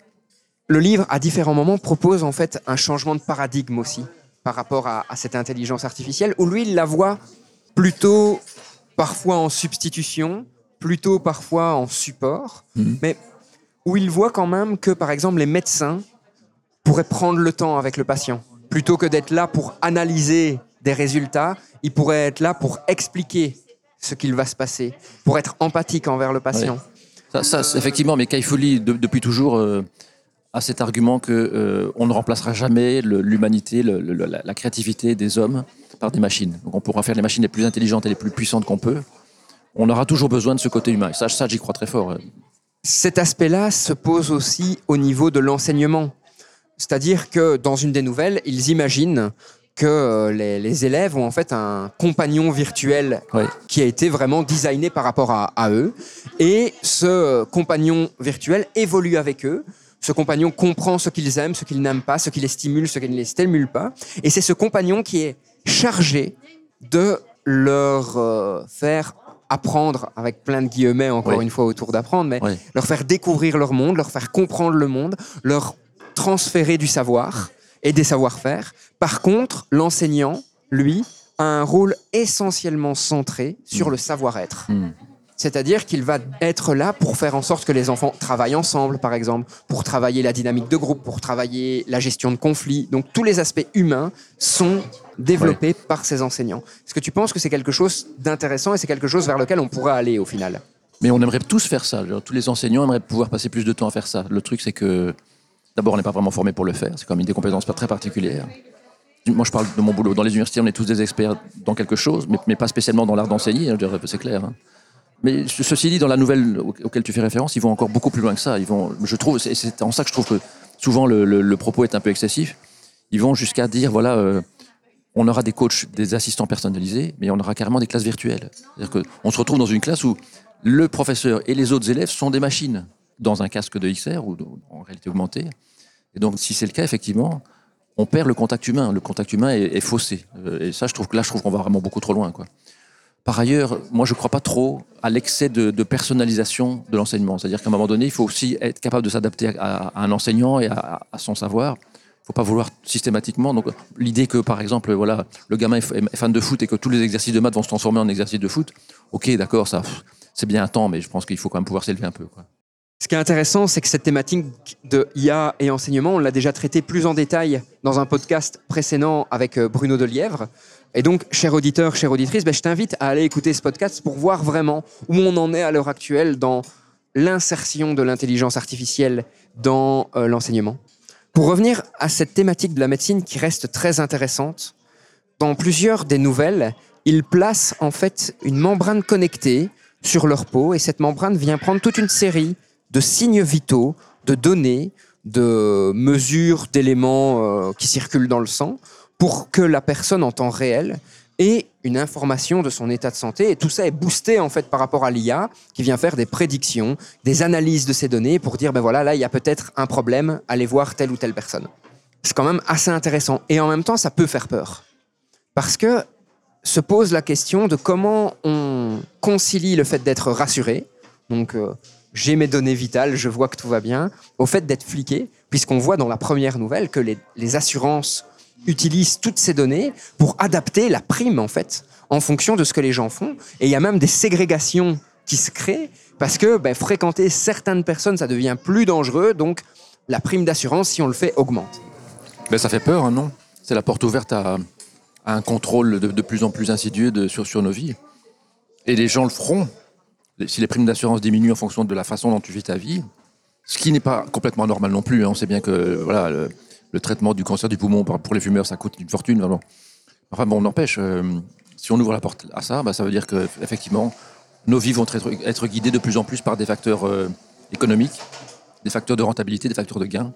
Le livre, à différents moments, propose en fait un changement de paradigme aussi par rapport à, à cette intelligence artificielle, où lui, il la voit plutôt parfois en substitution, plutôt parfois en support, Mhm. mais où il voit quand même que, par exemple, les médecins pourraient prendre le temps avec le patient. Plutôt que d'être là pour analyser des résultats, ils pourraient être là pour expliquer ce qu'il va se passer, pour être empathique envers le patient. Ça, effectivement, mais Kai Fu Lee, de- depuis toujours, euh, a cet argument que euh, on ne remplacera jamais l'humanité, la créativité des hommes par des machines. Donc on pourra faire les machines les plus intelligentes et les plus puissantes qu'on peut. On aura toujours besoin de ce côté humain. Et ça, ça j'y crois très fort. Cet aspect-là se pose aussi au niveau de l'enseignement. C'est-à-dire que dans une des nouvelles, ils imaginent que euh, les, les élèves ont en fait un compagnon virtuel qui a été vraiment designé par rapport à, à eux. Et ce compagnon virtuel évolue avec eux. Ce compagnon comprend ce qu'ils aiment, ce qu'ils n'aiment pas, ce qui les stimule, ce qui ne les stimule pas. Et c'est ce compagnon qui est chargé de leur euh, faire apprendre, avec plein de guillemets encore Oui. une fois autour d'apprendre, mais leur faire découvrir leur monde, leur faire comprendre le monde, leur transférer du savoir et des savoir-faire. Par contre, l'enseignant, lui, a un rôle essentiellement centré sur le savoir-être. Hmm. C'est-à-dire qu'il va être là pour faire en sorte que les enfants travaillent ensemble, par exemple, pour travailler la dynamique de groupe, pour travailler la gestion de conflits. Donc tous les aspects humains sont développés par ces enseignants. Est-ce que tu penses que c'est quelque chose d'intéressant et c'est quelque chose vers lequel on pourrait aller au final? Mais on aimerait tous faire ça. Genre, tous les enseignants aimeraient pouvoir passer plus de temps à faire ça. Le truc, c'est que d'abord, on n'est pas vraiment formé pour le faire. C'est quand même des compétences pas très particulières. Moi, je parle de mon boulot. Dans les universités, on est tous des experts dans quelque chose, mais, mais pas spécialement dans l'art d'enseigner, dirais, c'est clair. hein. Mais ce- ceci dit, dans la nouvelle au- auquel tu fais référence, ils vont encore beaucoup plus loin que ça. Ils vont, je trouve, c'est- c'est en ça que je trouve que souvent le, le- le propos est un peu excessif. Ils vont jusqu'à dire, voilà, euh, on aura des coachs, des assistants personnalisés, mais on aura carrément des classes virtuelles. C'est-à-dire qu'on se retrouve dans une classe où le professeur et les autres élèves sont des machines dans un casque de XR ou en réalité augmentée. Et donc, si c'est le cas, effectivement, on perd le contact humain. Le contact humain est, faussé. Euh, Et ça, je trouve que là, je trouve qu'on va vraiment beaucoup trop loin. Par ailleurs, moi, je ne crois pas trop à l'excès de, personnalisation de l'enseignement. C'est-à-dire qu'à un moment donné, il faut aussi être capable de s'adapter à, un enseignant et à son savoir. Faut pas vouloir systématiquement. Donc, l'idée que, par exemple, voilà, le gamin est fan de foot et que tous les exercices de maths vont se transformer en exercices de foot, ok, d'accord, ça, c'est bien un temps, mais je pense qu'il faut quand même pouvoir s'élever un peu. Quoi. Ce qui est intéressant, c'est que cette thématique de IA et enseignement, on l'a déjà traité plus en détail dans un podcast précédent avec euh, Bruno Delièvre. Et donc, cher auditeur, chère auditrice, ben, je t'invite à aller écouter ce podcast pour voir vraiment où on en est à l'heure actuelle dans l'insertion de l'intelligence artificielle dans euh, l'enseignement. Pour revenir à cette thématique de la médecine qui reste très intéressante, dans plusieurs des nouvelles, ils placent en fait une membrane connectée sur leur peau et cette membrane vient prendre toute une série de signes vitaux, de données, de mesures d'éléments euh, qui circulent dans le sang pour que la personne en temps réel ait une information de son état de santé. Et tout ça est boosté en fait par rapport à l'IA qui vient faire des prédictions, des analyses de ces données pour dire ben voilà là il y a peut-être un problème, allez voir telle ou telle personne. C'est quand même assez intéressant et en même temps ça peut faire peur parce que se pose la question de comment on concilie le fait d'être rassuré, donc euh, j'ai mes données vitales, je vois que tout va bien, au fait d'être fliqué, puisqu'on voit dans la première nouvelle que les assurances utilisent toutes ces données pour adapter la prime, en fait, en fonction de ce que les gens font. Et il y a même des ségrégations qui se créent, parce que ben, fréquenter certaines personnes, ça devient plus dangereux, donc la prime d'assurance, si on le fait, augmente. Ben, ça fait peur, hein, non? C'est la porte ouverte à, à un contrôle de, de plus en plus insidieux de, sur, sur nos vies. Et les gens le feront. Si les primes d'assurance diminuent en fonction de la façon dont tu vis ta vie, ce qui n'est pas complètement normal non plus. hein. On sait bien que voilà, le, le traitement du cancer du poumon pour les fumeurs, ça coûte une fortune. Vraiment. Enfin bon, n'empêche, euh, si on ouvre la porte à ça, bah, ça veut dire que effectivement, nos vies vont être, guidées de plus en plus par des facteurs euh, économiques, des facteurs de rentabilité, des facteurs de gain.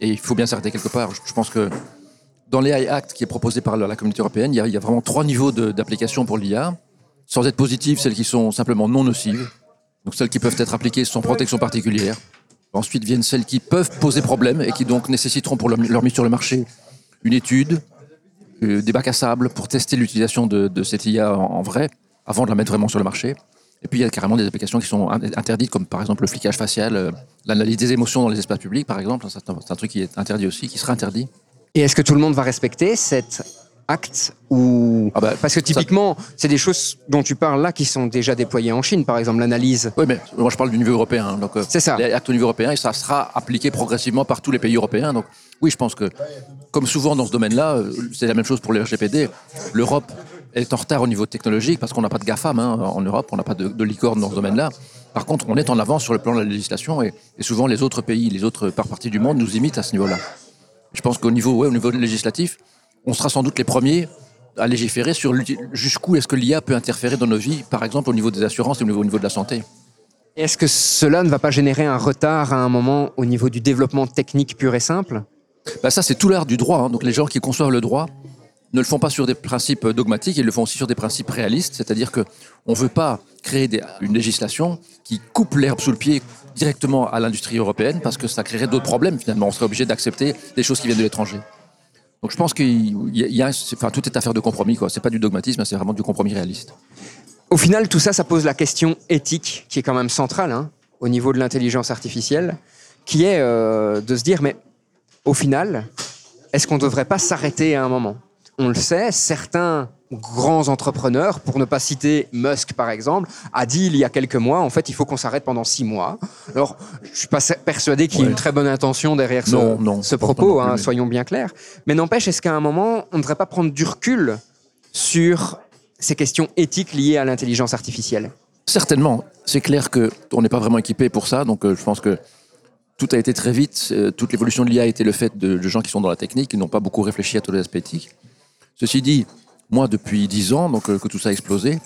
Et il faut bien s'arrêter quelque part. Je, pense que dans l'AI Act qui est proposé par la, communauté européenne, il y, a, il y a vraiment trois niveaux d'application pour l'IA. Sans être positives, celles qui sont simplement non nocives, donc celles qui peuvent être appliquées sans protection particulière. Ensuite viennent celles qui peuvent poser problème et qui donc nécessiteront pour leur, mise sur le marché une étude, euh, des bacs à sable pour tester l'utilisation de, cette IA en, vrai, avant de la mettre vraiment sur le marché. Et puis il y a carrément des applications qui sont in- interdites, comme par exemple le flicage facial, euh, l'analyse des émotions dans les espaces publics, par exemple. C'est un, truc qui est interdit aussi, qui sera interdit. Et est-ce que tout le monde va respecter cet acte ou Ah bah, parce que typiquement c'est des choses dont tu parles là qui sont déjà déployées en Chine par exemple l'analyse Oui, mais moi je parle du niveau européen. hein, donc, euh, C'est ça. Actes au niveau européen et ça sera appliqué progressivement par tous les pays européens. Donc, oui, je pense que, comme souvent dans ce domaine-là, euh, c'est la même chose pour les RGPD. L'Europe est en retard au niveau technologique parce qu'on n'a pas de GAFAM hein, en Europe, on n'a pas de, de licorne dans ce domaine-là. Par contre, on est en avance sur le plan de la législation et, et souvent les autres pays, les autres par parties du monde nous imitent à ce niveau-là. Je pense qu'au niveau, ouais, au niveau législatif, on sera sans doute les premiers à légiférer sur jusqu'où est-ce que l'IA peut interférer dans nos vies, par exemple au niveau des assurances et au niveau, au niveau de la santé. est-ce que cela ne va pas générer un retard à un moment au niveau du développement technique pur et simple? Bah, ça, c'est tout l'art du droit. hein. Donc les gens qui conçoivent le droit ne le font pas sur des principes dogmatiques, ils le font aussi sur des principes réalistes. C'est-à-dire que on ne veut pas créer des- une législation qui coupe l'herbe sous le pied directement à l'industrie européenne parce que ça créerait d'autres problèmes finalement. On serait obligé d'accepter des choses qui viennent de l'étranger. Donc je pense qu'il y a, enfin, tout est affaire de compromis. Ce n'est pas du dogmatisme, c'est vraiment du compromis réaliste. Au final tout ça ça pose la question éthique qui est quand même centrale hein, au niveau de l'intelligence artificielle qui est euh, de se dire mais au final est-ce qu'on ne devrait pas s'arrêter à un moment? On le sait, certains grands entrepreneurs, pour ne pas citer Musk par exemple, a dit il y a quelques mois, en fait, il faut qu'on s'arrête pendant six mois. Alors, je suis pas persuadé qu'il y ait Ouais. une très bonne intention derrière ce, Non, non, ce je pense propos, hein, soyons bien clairs. Mais n'empêche, est-ce qu'à un moment, on ne devrait pas prendre du recul sur ces questions éthiques liées à l'intelligence artificielle? Certainement. C'est clair qu'on n'est pas vraiment équipé pour ça. Donc, euh, je pense que tout a été très vite. Euh, toute l'évolution de l'IA a été le fait de, de gens qui sont dans la technique, qui n'ont pas beaucoup réfléchi à tous les aspects éthiques. Ceci dit, moi, depuis dix ans, donc euh, que tout ça a explosé,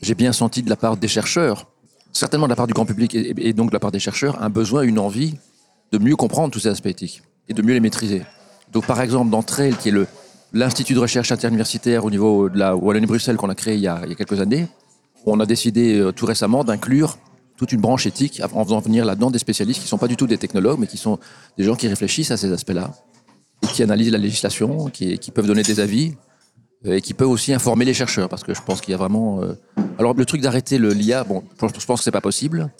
j'ai bien senti de la part des chercheurs, certainement de la part du grand public et, donc de la part des chercheurs, un besoin, une envie de mieux comprendre tous ces aspects éthiques et de mieux les maîtriser. Donc, par exemple, dans Trail, qui est le- l'institut de recherche interuniversitaire au niveau de la Wallonie-Bruxelles qu'on a créé il y a, quelques années, on a décidé euh, tout récemment d'inclure toute une branche éthique en faisant venir là-dedans des spécialistes qui ne sont pas du tout des technologues, mais qui sont des gens qui réfléchissent à ces aspects-là et qui analysent la législation, qui, peuvent donner des avis et qui peuvent aussi informer les chercheurs, parce que je pense qu'il y a vraiment euh, Alors le truc d'arrêter le l'IA, bon, je pense que c'est pas possible.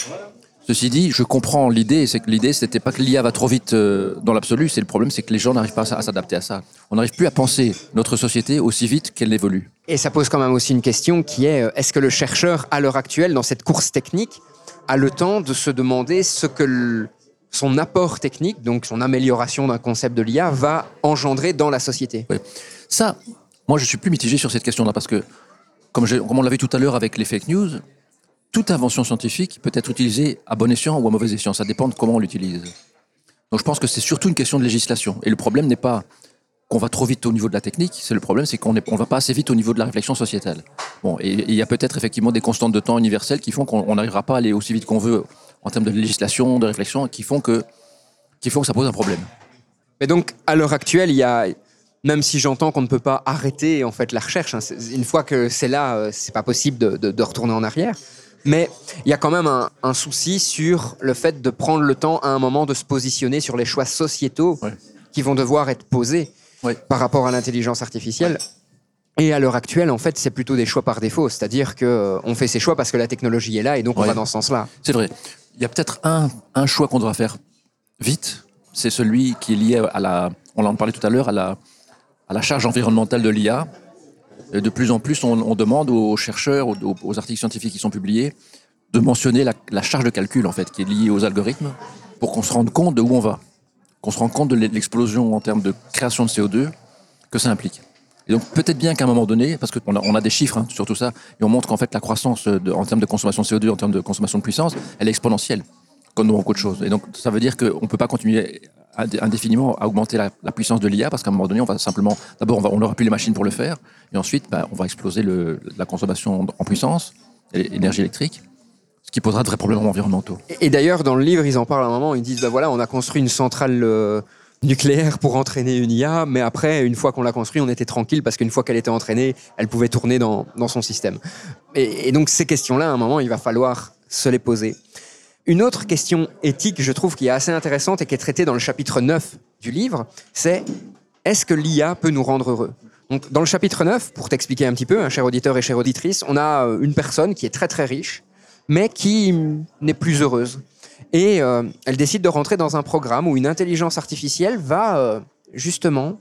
Ceci dit, je comprends l'idée, c'est que l'idée, c'était pas que l'IA va trop vite euh, dans l'absolu, c'est le problème, c'est que les gens n'arrivent pas à, s'adapter à ça. On n'arrive plus à penser notre société aussi vite qu'elle évolue. Et ça pose quand même aussi une question qui est euh, est-ce que le chercheur, à l'heure actuelle, dans cette course technique, a le temps de se demander ce que le- son apport technique, donc son amélioration d'un concept de l'IA, va engendrer dans la société? Ça, moi, je suis plus mitigé sur cette question-là parce que, comme, je- comme on l'a vu tout à l'heure avec les fake news, toute invention scientifique peut être utilisée à bon escient ou à mauvais escient. Ça dépend de comment on l'utilise. Donc, je pense que c'est surtout une question de législation. Et le problème n'est pas qu'on va trop vite au niveau de la technique, c'est le problème, c'est qu'on ne va pas assez vite au niveau de la réflexion sociétale. Bon, et il y a peut-être effectivement des constantes de temps universelles qui font qu'on on n'arrivera pas à aller aussi vite qu'on veut en termes de législation, de réflexion, qui font que, qui font que ça pose un problème. Mais donc, à l'heure actuelle, il y a, même si j'entends qu'on ne peut pas arrêter en fait la recherche, hein, une fois que c'est là, euh, c'est pas possible de, de- de retourner en arrière. Mais il y a quand même un, un souci sur le fait de prendre le temps à un moment de se positionner sur les choix sociétaux Ouais. qui vont devoir être posés Ouais. par rapport à l'intelligence artificielle. Et à l'heure actuelle, en fait, c'est plutôt des choix par défaut, c'est-à-dire que euh, on fait ces choix parce que la technologie est là et donc on va dans ce sens-là. C'est vrai. Il y a peut-être un, un choix qu'on devra faire vite. C'est celui qui est lié à la, on en parlait tout à l'heure, à la, à la charge environnementale de l'IA. De plus en plus, on, demande aux chercheurs, aux, articles scientifiques qui sont publiés, de mentionner la, charge de calcul en fait, qui est liée aux algorithmes, pour qu'on se rende compte de où on va, qu'on se rende compte de l'explosion en termes de création de CO2 que ça implique. Et donc peut-être bien qu'à un moment donné, parce qu'on a, on a des chiffres hein, sur tout ça, et on montre qu'en fait la croissance de- en termes de consommation de CO2, en termes de consommation de puissance, elle est exponentielle, comme dans beaucoup de choses. Et donc ça veut dire qu'on ne peut pas continuer indéfiniment augmenter la, puissance de l'IA, parce qu'à un moment donné, on va simplement, d'abord on on n'aura plus les machines pour le faire, et ensuite bah, on va exploser le- la consommation en puissance, l'énergie électrique, ce qui posera de vrais problèmes environnementaux. Et, d'ailleurs, dans le livre, ils en parlent à un moment. Ils disent bah voilà, on a construit une centrale euh, nucléaire pour entraîner une IA, mais après, une fois qu'on l'a construit, on était tranquille parce qu'une fois qu'elle était entraînée, elle pouvait tourner dans, dans son système. Et, et donc, ces questions-là, à un moment, il va falloir se les poser. Une autre question éthique, je trouve, qui est assez intéressante et qui est traitée dans le chapitre 9 du livre, c'est est-ce que l'IA peut nous rendre heureux? Donc, Dans le chapitre 9, pour t'expliquer un petit peu, hein, cher auditeur et chère auditrice, on a euh, une personne qui est très très riche, mais qui n'est plus heureuse. Et euh, elle décide de rentrer dans un programme où une intelligence artificielle va euh, justement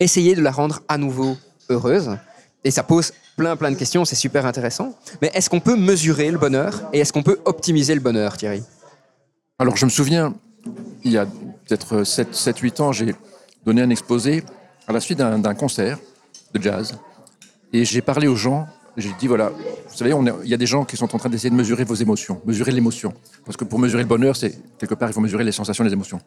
essayer de la rendre à nouveau heureuse. Et ça pose plein plein de questions, c'est super intéressant. Mais est-ce qu'on peut mesurer le bonheur et est-ce qu'on peut optimiser le bonheur, Thierry? Alors, je me souviens, il y a peut-être 7-8 ans, j'ai donné un exposé à la suite d'un concert de jazz. Et j'ai parlé aux gens, j'ai dit voilà, vous savez, il y a des gens qui sont en train d'essayer de mesurer vos émotions, mesurer l'émotion. Parce que pour mesurer le bonheur, c'est quelque part, il faut mesurer les sensations, les émotions.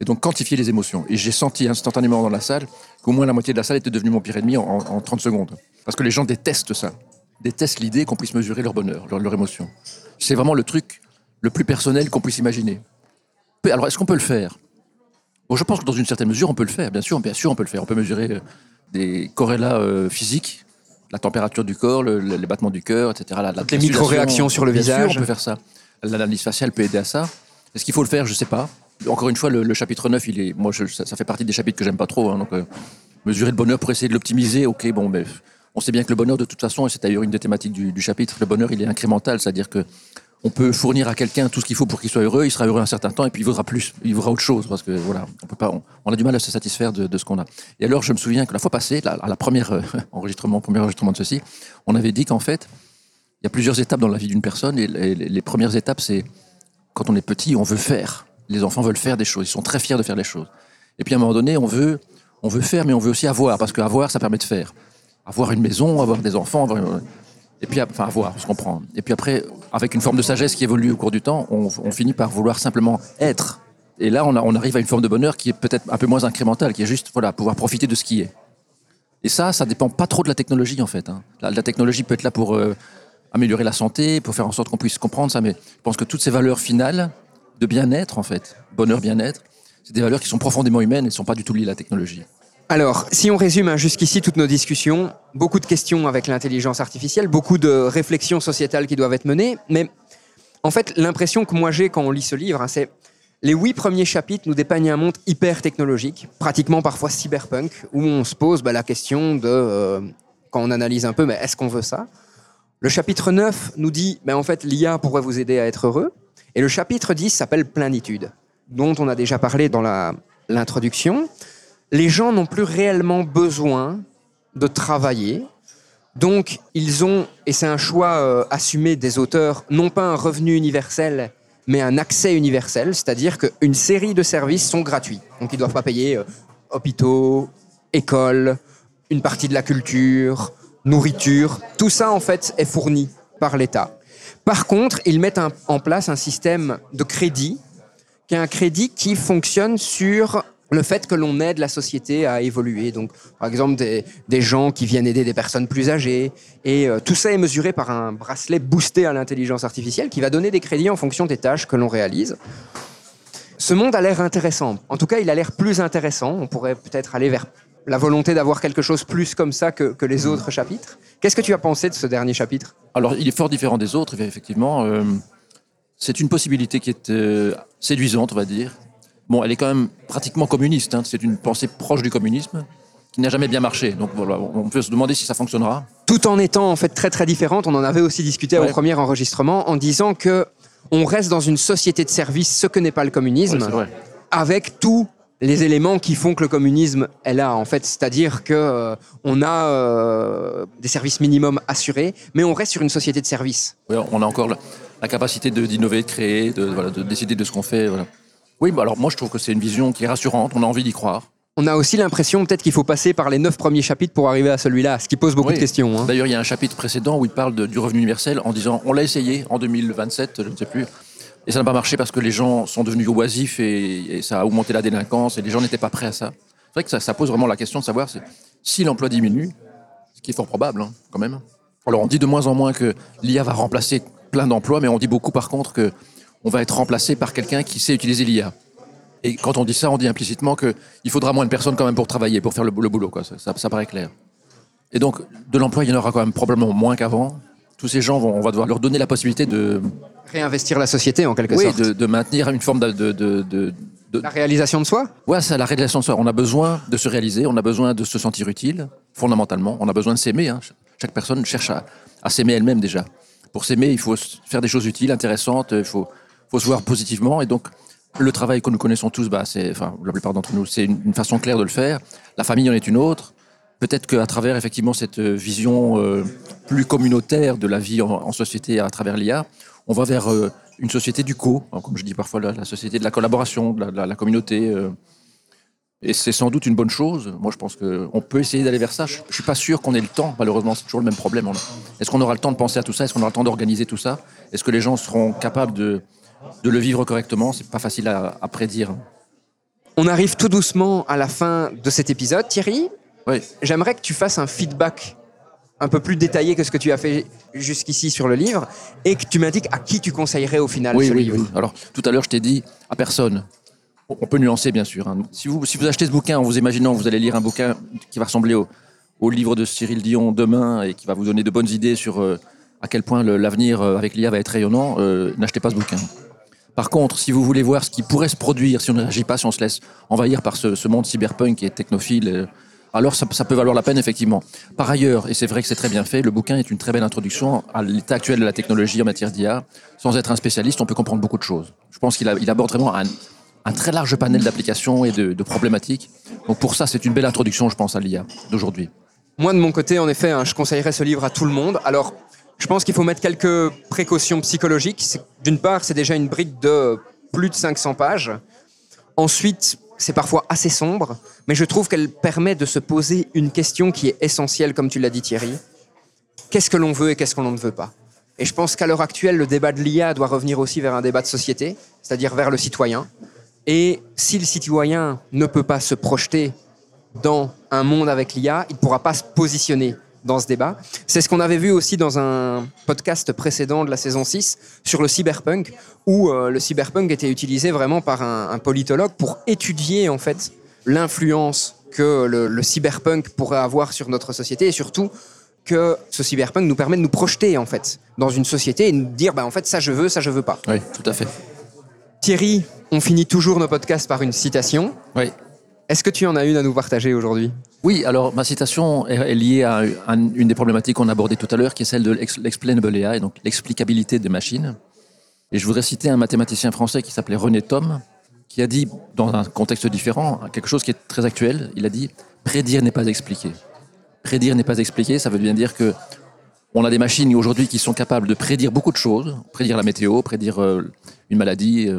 Et donc, quantifier les émotions. Et j'ai senti instantanément dans la salle qu'au moins la moitié de la salle était devenue mon pire ennemi en, en 30 secondes. Parce que les gens détestent ça. Détestent l'idée qu'on puisse mesurer leur bonheur, leur, leur émotion. C'est vraiment le truc le plus personnel qu'on puisse imaginer. Alors, est-ce qu'on peut le faire? Bon, je pense que dans une certaine mesure, on peut le faire. Bien sûr, bien sûr, on peut le faire. On peut mesurer euh, des corrélats euh, physiques, la température du corps, le- le- les battements du cœur, etc. La, la Les micro-réactions sur le Bien sûr, visage. on peut faire ça. L'analyse faciale peut aider à ça. Est-ce qu'il faut le faire? Je sais pas. Encore une fois, le, chapitre 9, il est, moi, ça, fait partie des chapitres que j'aime pas trop. hein, donc, euh, mesurer le bonheur pour essayer de l'optimiser, ok, bon, mais on sait bien que le bonheur, de toute façon, et c'est d'ailleurs une des thématiques du, chapitre, le bonheur, il est incrémental, c'est-à-dire que on peut fournir à quelqu'un tout ce qu'il faut pour qu'il soit heureux, il sera heureux un certain temps, et puis il voudra plus, il voudra autre chose, parce que voilà, on peut pas, on, a du mal à se satisfaire de, ce qu'on a. Et alors, je me souviens que la fois passée, à la première euh, [laughs] enregistrement, premier enregistrement de ceci, on avait dit qu'en fait, il y a plusieurs étapes dans la vie d'une personne, et les premières étapes, c'est quand on est petit, on veut faire. Les enfants veulent faire des choses, ils sont très fiers de faire des choses. Et puis à un moment donné, on veut, on veut faire, mais on veut aussi avoir, parce qu'avoir, ça permet de faire. Avoir une maison, avoir des enfants, avoir... Et puis, enfin, avoir, on se comprend. Et puis après, avec une forme de sagesse qui évolue au cours du temps, on, finit par vouloir simplement être. Et là, on, arrive à une forme de bonheur qui est peut-être un peu moins incrémentale, qui est juste, voilà, pouvoir profiter de ce qui est. Et ça, ça dépend pas trop de la technologie, en fait. hein. La, la technologie peut être là pour euh, améliorer la santé, pour faire en sorte qu'on puisse comprendre ça, mais je pense que toutes ces valeurs finales de bien-être, en fait, bonheur, bien-être, c'est des valeurs qui sont profondément humaines et ne sont pas du tout liées à la technologie. Alors, si on résume hein, jusqu'ici toutes nos discussions, beaucoup de questions avec l'intelligence artificielle, beaucoup de réflexions sociétales qui doivent être menées, mais en fait, l'impression que moi j'ai quand on lit ce livre, hein, c'est les huit premiers chapitres nous dépeignent un monde hyper technologique, pratiquement parfois cyberpunk, où on se pose bah, la question de, euh, quand on analyse un peu, mais est-ce qu'on veut ça? Le chapitre 9 nous dit, ben en fait, l'IA pourrait vous aider à être heureux. Et le chapitre 10 s'appelle Plénitude, dont on a déjà parlé dans l'introduction. Les gens n'ont plus réellement besoin de travailler. Donc, ils ont, et c'est un choix euh, assumé des auteurs, non pas un revenu universel, mais un accès universel, c'est-à-dire qu'une série de services sont gratuits. Donc, ils ne doivent pas payer euh, hôpitaux, écoles, une partie de la culture, nourriture. Tout ça, en fait, est fourni par l'État. Par contre, ils mettent en place un système de crédit, qui est un crédit qui fonctionne sur le fait que l'on aide la société à évoluer. Donc, par exemple, des, des gens qui viennent aider des personnes plus âgées. Et euh, tout ça est mesuré par un bracelet boosté à l'intelligence artificielle qui va donner des crédits en fonction des tâches que l'on réalise. Ce monde a l'air intéressant. En tout cas, il a l'air plus intéressant. On pourrait peut-être aller vers la volonté d'avoir quelque chose plus comme ça que, que les autres chapitres. Qu'est-ce que tu as pensé de ce dernier chapitre? Alors, il est fort différent des autres, effectivement. Euh, c'est une possibilité qui est euh, séduisante, on va dire. Bon, elle est quand même pratiquement communiste. hein. C'est une pensée proche du communisme qui n'a jamais bien marché. Donc voilà, on peut se demander si ça fonctionnera. tout en étant en fait très très différente. On en avait aussi discuté Ouais. au premier enregistrement en disant que on reste dans une société de service, ce que n'est pas le communisme, Ouais, avec tous les éléments qui font que le communisme est là en fait, c'est-à-dire que euh, on a euh, des services minimums assurés, mais on reste sur une société de service. Ouais, on a encore la, la capacité de- d'innover, de créer, de, voilà, de décider de ce qu'on fait. voilà. Oui, bah alors moi je trouve que c'est une vision qui est rassurante, on a envie d'y croire. On a aussi l'impression peut-être qu'il faut passer par les neuf premiers chapitres pour arriver à celui-là, ce qui pose beaucoup Oui. de questions. hein. D'ailleurs, il y a un chapitre précédent où il parle de- du revenu universel en disant on l'a essayé en 2027, je ne sais plus, et ça n'a pas marché parce que les gens sont devenus oisifs et, ça a augmenté la délinquance et les gens n'étaient pas prêts à ça. C'est vrai que ça, pose vraiment la question de savoir si l'emploi diminue, ce qui est fort probable hein, quand même. Alors on dit de moins en moins que l'IA va remplacer plein d'emplois, mais on dit beaucoup par contre que on va être remplacé par quelqu'un qui sait utiliser l'IA. Et quand on dit ça, on dit implicitement qu'il faudra moins de personnes quand même pour travailler, pour faire le, boulot. Ça paraît clair. Et donc, de l'emploi, il y en aura quand même probablement moins qu'avant. Tous ces gens, vont, on va devoir leur donner la possibilité de, Réinvestir la société en quelque oui, sorte. de, de maintenir une forme de... La réalisation de soi? Ouais, c'est la réalisation de soi. On a besoin de se réaliser, on a besoin de se sentir utile, fondamentalement. On a besoin de s'aimer. hein. Chaque personne cherche à, à s'aimer elle-même déjà. Pour s'aimer, il faut faire des choses utiles, intéressantes, il faut, faut se voir positivement. Et donc, le travail que nous connaissons tous, bah, c'est, enfin, la plupart d'entre nous, c'est une, une façon claire de le faire. La famille en est une autre. Peut-être qu'à travers effectivement cette euh, vision euh, plus communautaire de la vie en, société à travers l'IA, on va vers euh, une société du co, hein, comme je dis parfois, la, société de la collaboration, de la, communauté. et c'est sans doute une bonne chose. Moi, je pense qu'on peut essayer d'aller vers ça. Je ne suis pas sûr qu'on ait le temps. Malheureusement, c'est toujours le même problème. Est-ce qu'on aura le temps de penser à tout ça? Est-ce qu'on aura le temps d'organiser tout ça? Est-ce que les gens seront capables de, le vivre correctement? C'est pas facile à prédire. On arrive tout doucement à la fin de cet épisode, Thierry. Oui. J'aimerais que tu fasses un feedback un peu plus détaillé que ce que tu as fait jusqu'ici sur le livre et que tu m'indiques à qui tu conseillerais au final Oui, ce oui, livre. oui. Alors, tout à l'heure, je t'ai dit à personne. On peut nuancer, bien sûr. hein. Si, vous, si vous achetez ce bouquin en vous imaginant que vous allez lire un bouquin qui va ressembler au, au livre de Cyril Dion demain et qui va vous donner de bonnes idées sur euh, à quel point l'avenir euh, avec l'IA va être rayonnant, euh, n'achetez pas ce bouquin. Par contre, si vous voulez voir ce qui pourrait se produire si on ne réagit pas, si on se laisse envahir par ce, ce monde cyberpunk est technophile, alors ça, peut valoir la peine, effectivement. Par ailleurs, et c'est vrai que c'est très bien fait, le bouquin est une très belle introduction à l'état actuel de la technologie en matière d'IA. Sans être un spécialiste, on peut comprendre beaucoup de choses. Je pense qu'il aborde vraiment un, très large panel d'applications et de, problématiques. Donc pour ça, c'est une belle introduction, je pense, à l'IA d'aujourd'hui. Moi, de mon côté, en effet, hein, je conseillerais ce livre à tout le monde. Alors, je pense qu'il faut mettre quelques précautions psychologiques. D'une part, c'est déjà une brique de plus de 500 pages. Ensuite, c'est parfois assez sombre, mais je trouve qu'elle permet de se poser une question qui est essentielle, comme tu l'as dit Thierry. Qu'est-ce que l'on veut et qu'est-ce que l'on ne veut pas? Et je pense qu'à l'heure actuelle, le débat de l'IA doit revenir aussi vers un débat de société, c'est-à-dire vers le citoyen. Et si le citoyen ne peut pas se projeter dans un monde avec l'IA, il ne pourra pas se positionner dans ce débat. C'est ce qu'on avait vu aussi dans un podcast précédent de la saison 6 sur le cyberpunk, où euh, le cyberpunk était utilisé vraiment par un, un politologue pour étudier en fait l'influence que le, le cyberpunk pourrait avoir sur notre société et surtout que ce cyberpunk nous permet de nous projeter en fait dans une société et de nous dire bah en fait ça je veux, ça je veux pas. Oui, tout à fait. Thierry, on finit toujours nos podcasts par une citation. Oui. Est-ce que tu en as une à nous partager aujourd'hui? Oui, alors ma citation est, liée à, un- une des problématiques qu'on a abordées tout à l'heure, qui est celle de l'ex- l'explainable AI, donc l'explicabilité des machines. Et je voudrais citer un mathématicien français qui s'appelait René Thom, qui a dit, dans un contexte différent, quelque chose qui est très actuel. Il a dit prédire n'est pas expliquer. Prédire n'est pas expliquer, ça veut bien dire que on a des machines aujourd'hui qui sont capables de prédire beaucoup de choses, prédire la météo, prédire euh, une maladie, euh,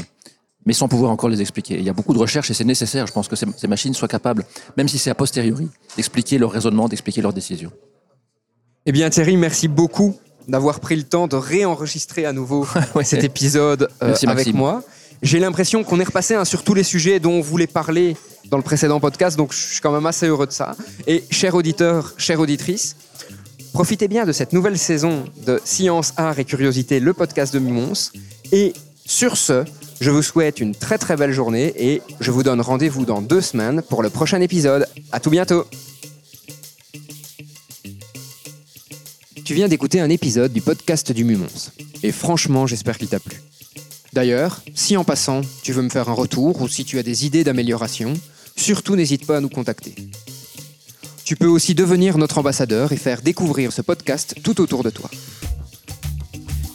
mais sans pouvoir encore les expliquer. Il y a beaucoup de recherches et c'est nécessaire, je pense, que ces, ces machines soient capables, même si c'est a posteriori, d'expliquer leur raisonnement, d'expliquer leurs décisions. Eh bien Thierry, merci beaucoup d'avoir pris le temps de réenregistrer à nouveau [laughs] Ouais. cet épisode euh, avec Maxime. moi. J'ai l'impression qu'on est repassé hein, sur tous les sujets dont on voulait parler dans le précédent podcast, donc je suis quand même assez heureux de ça. Et chers auditeurs, chères auditrices, profitez bien de cette nouvelle saison de Science, Art et Curiosité, le podcast de Mimons. Et sur ce, je vous souhaite une très très belle journée et je vous donne rendez-vous dans deux semaines pour le prochain épisode. À tout bientôt Tu viens d'écouter un épisode du podcast du Mumons. Et franchement, j'espère qu'il t'a plu. D'ailleurs, si en passant, tu veux me faire un retour ou si tu as des idées d'amélioration, surtout n'hésite pas à nous contacter. Tu peux aussi devenir notre ambassadeur et faire découvrir ce podcast tout autour de toi.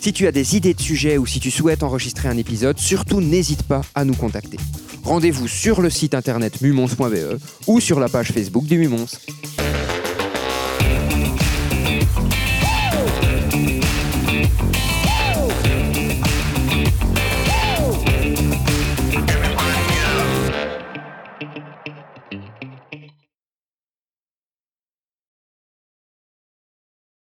Si tu as des idées de sujets ou si tu souhaites enregistrer un épisode, surtout n'hésite pas à nous contacter. Rendez-vous sur le site internet mumons.be ou sur la page Facebook du Mumons.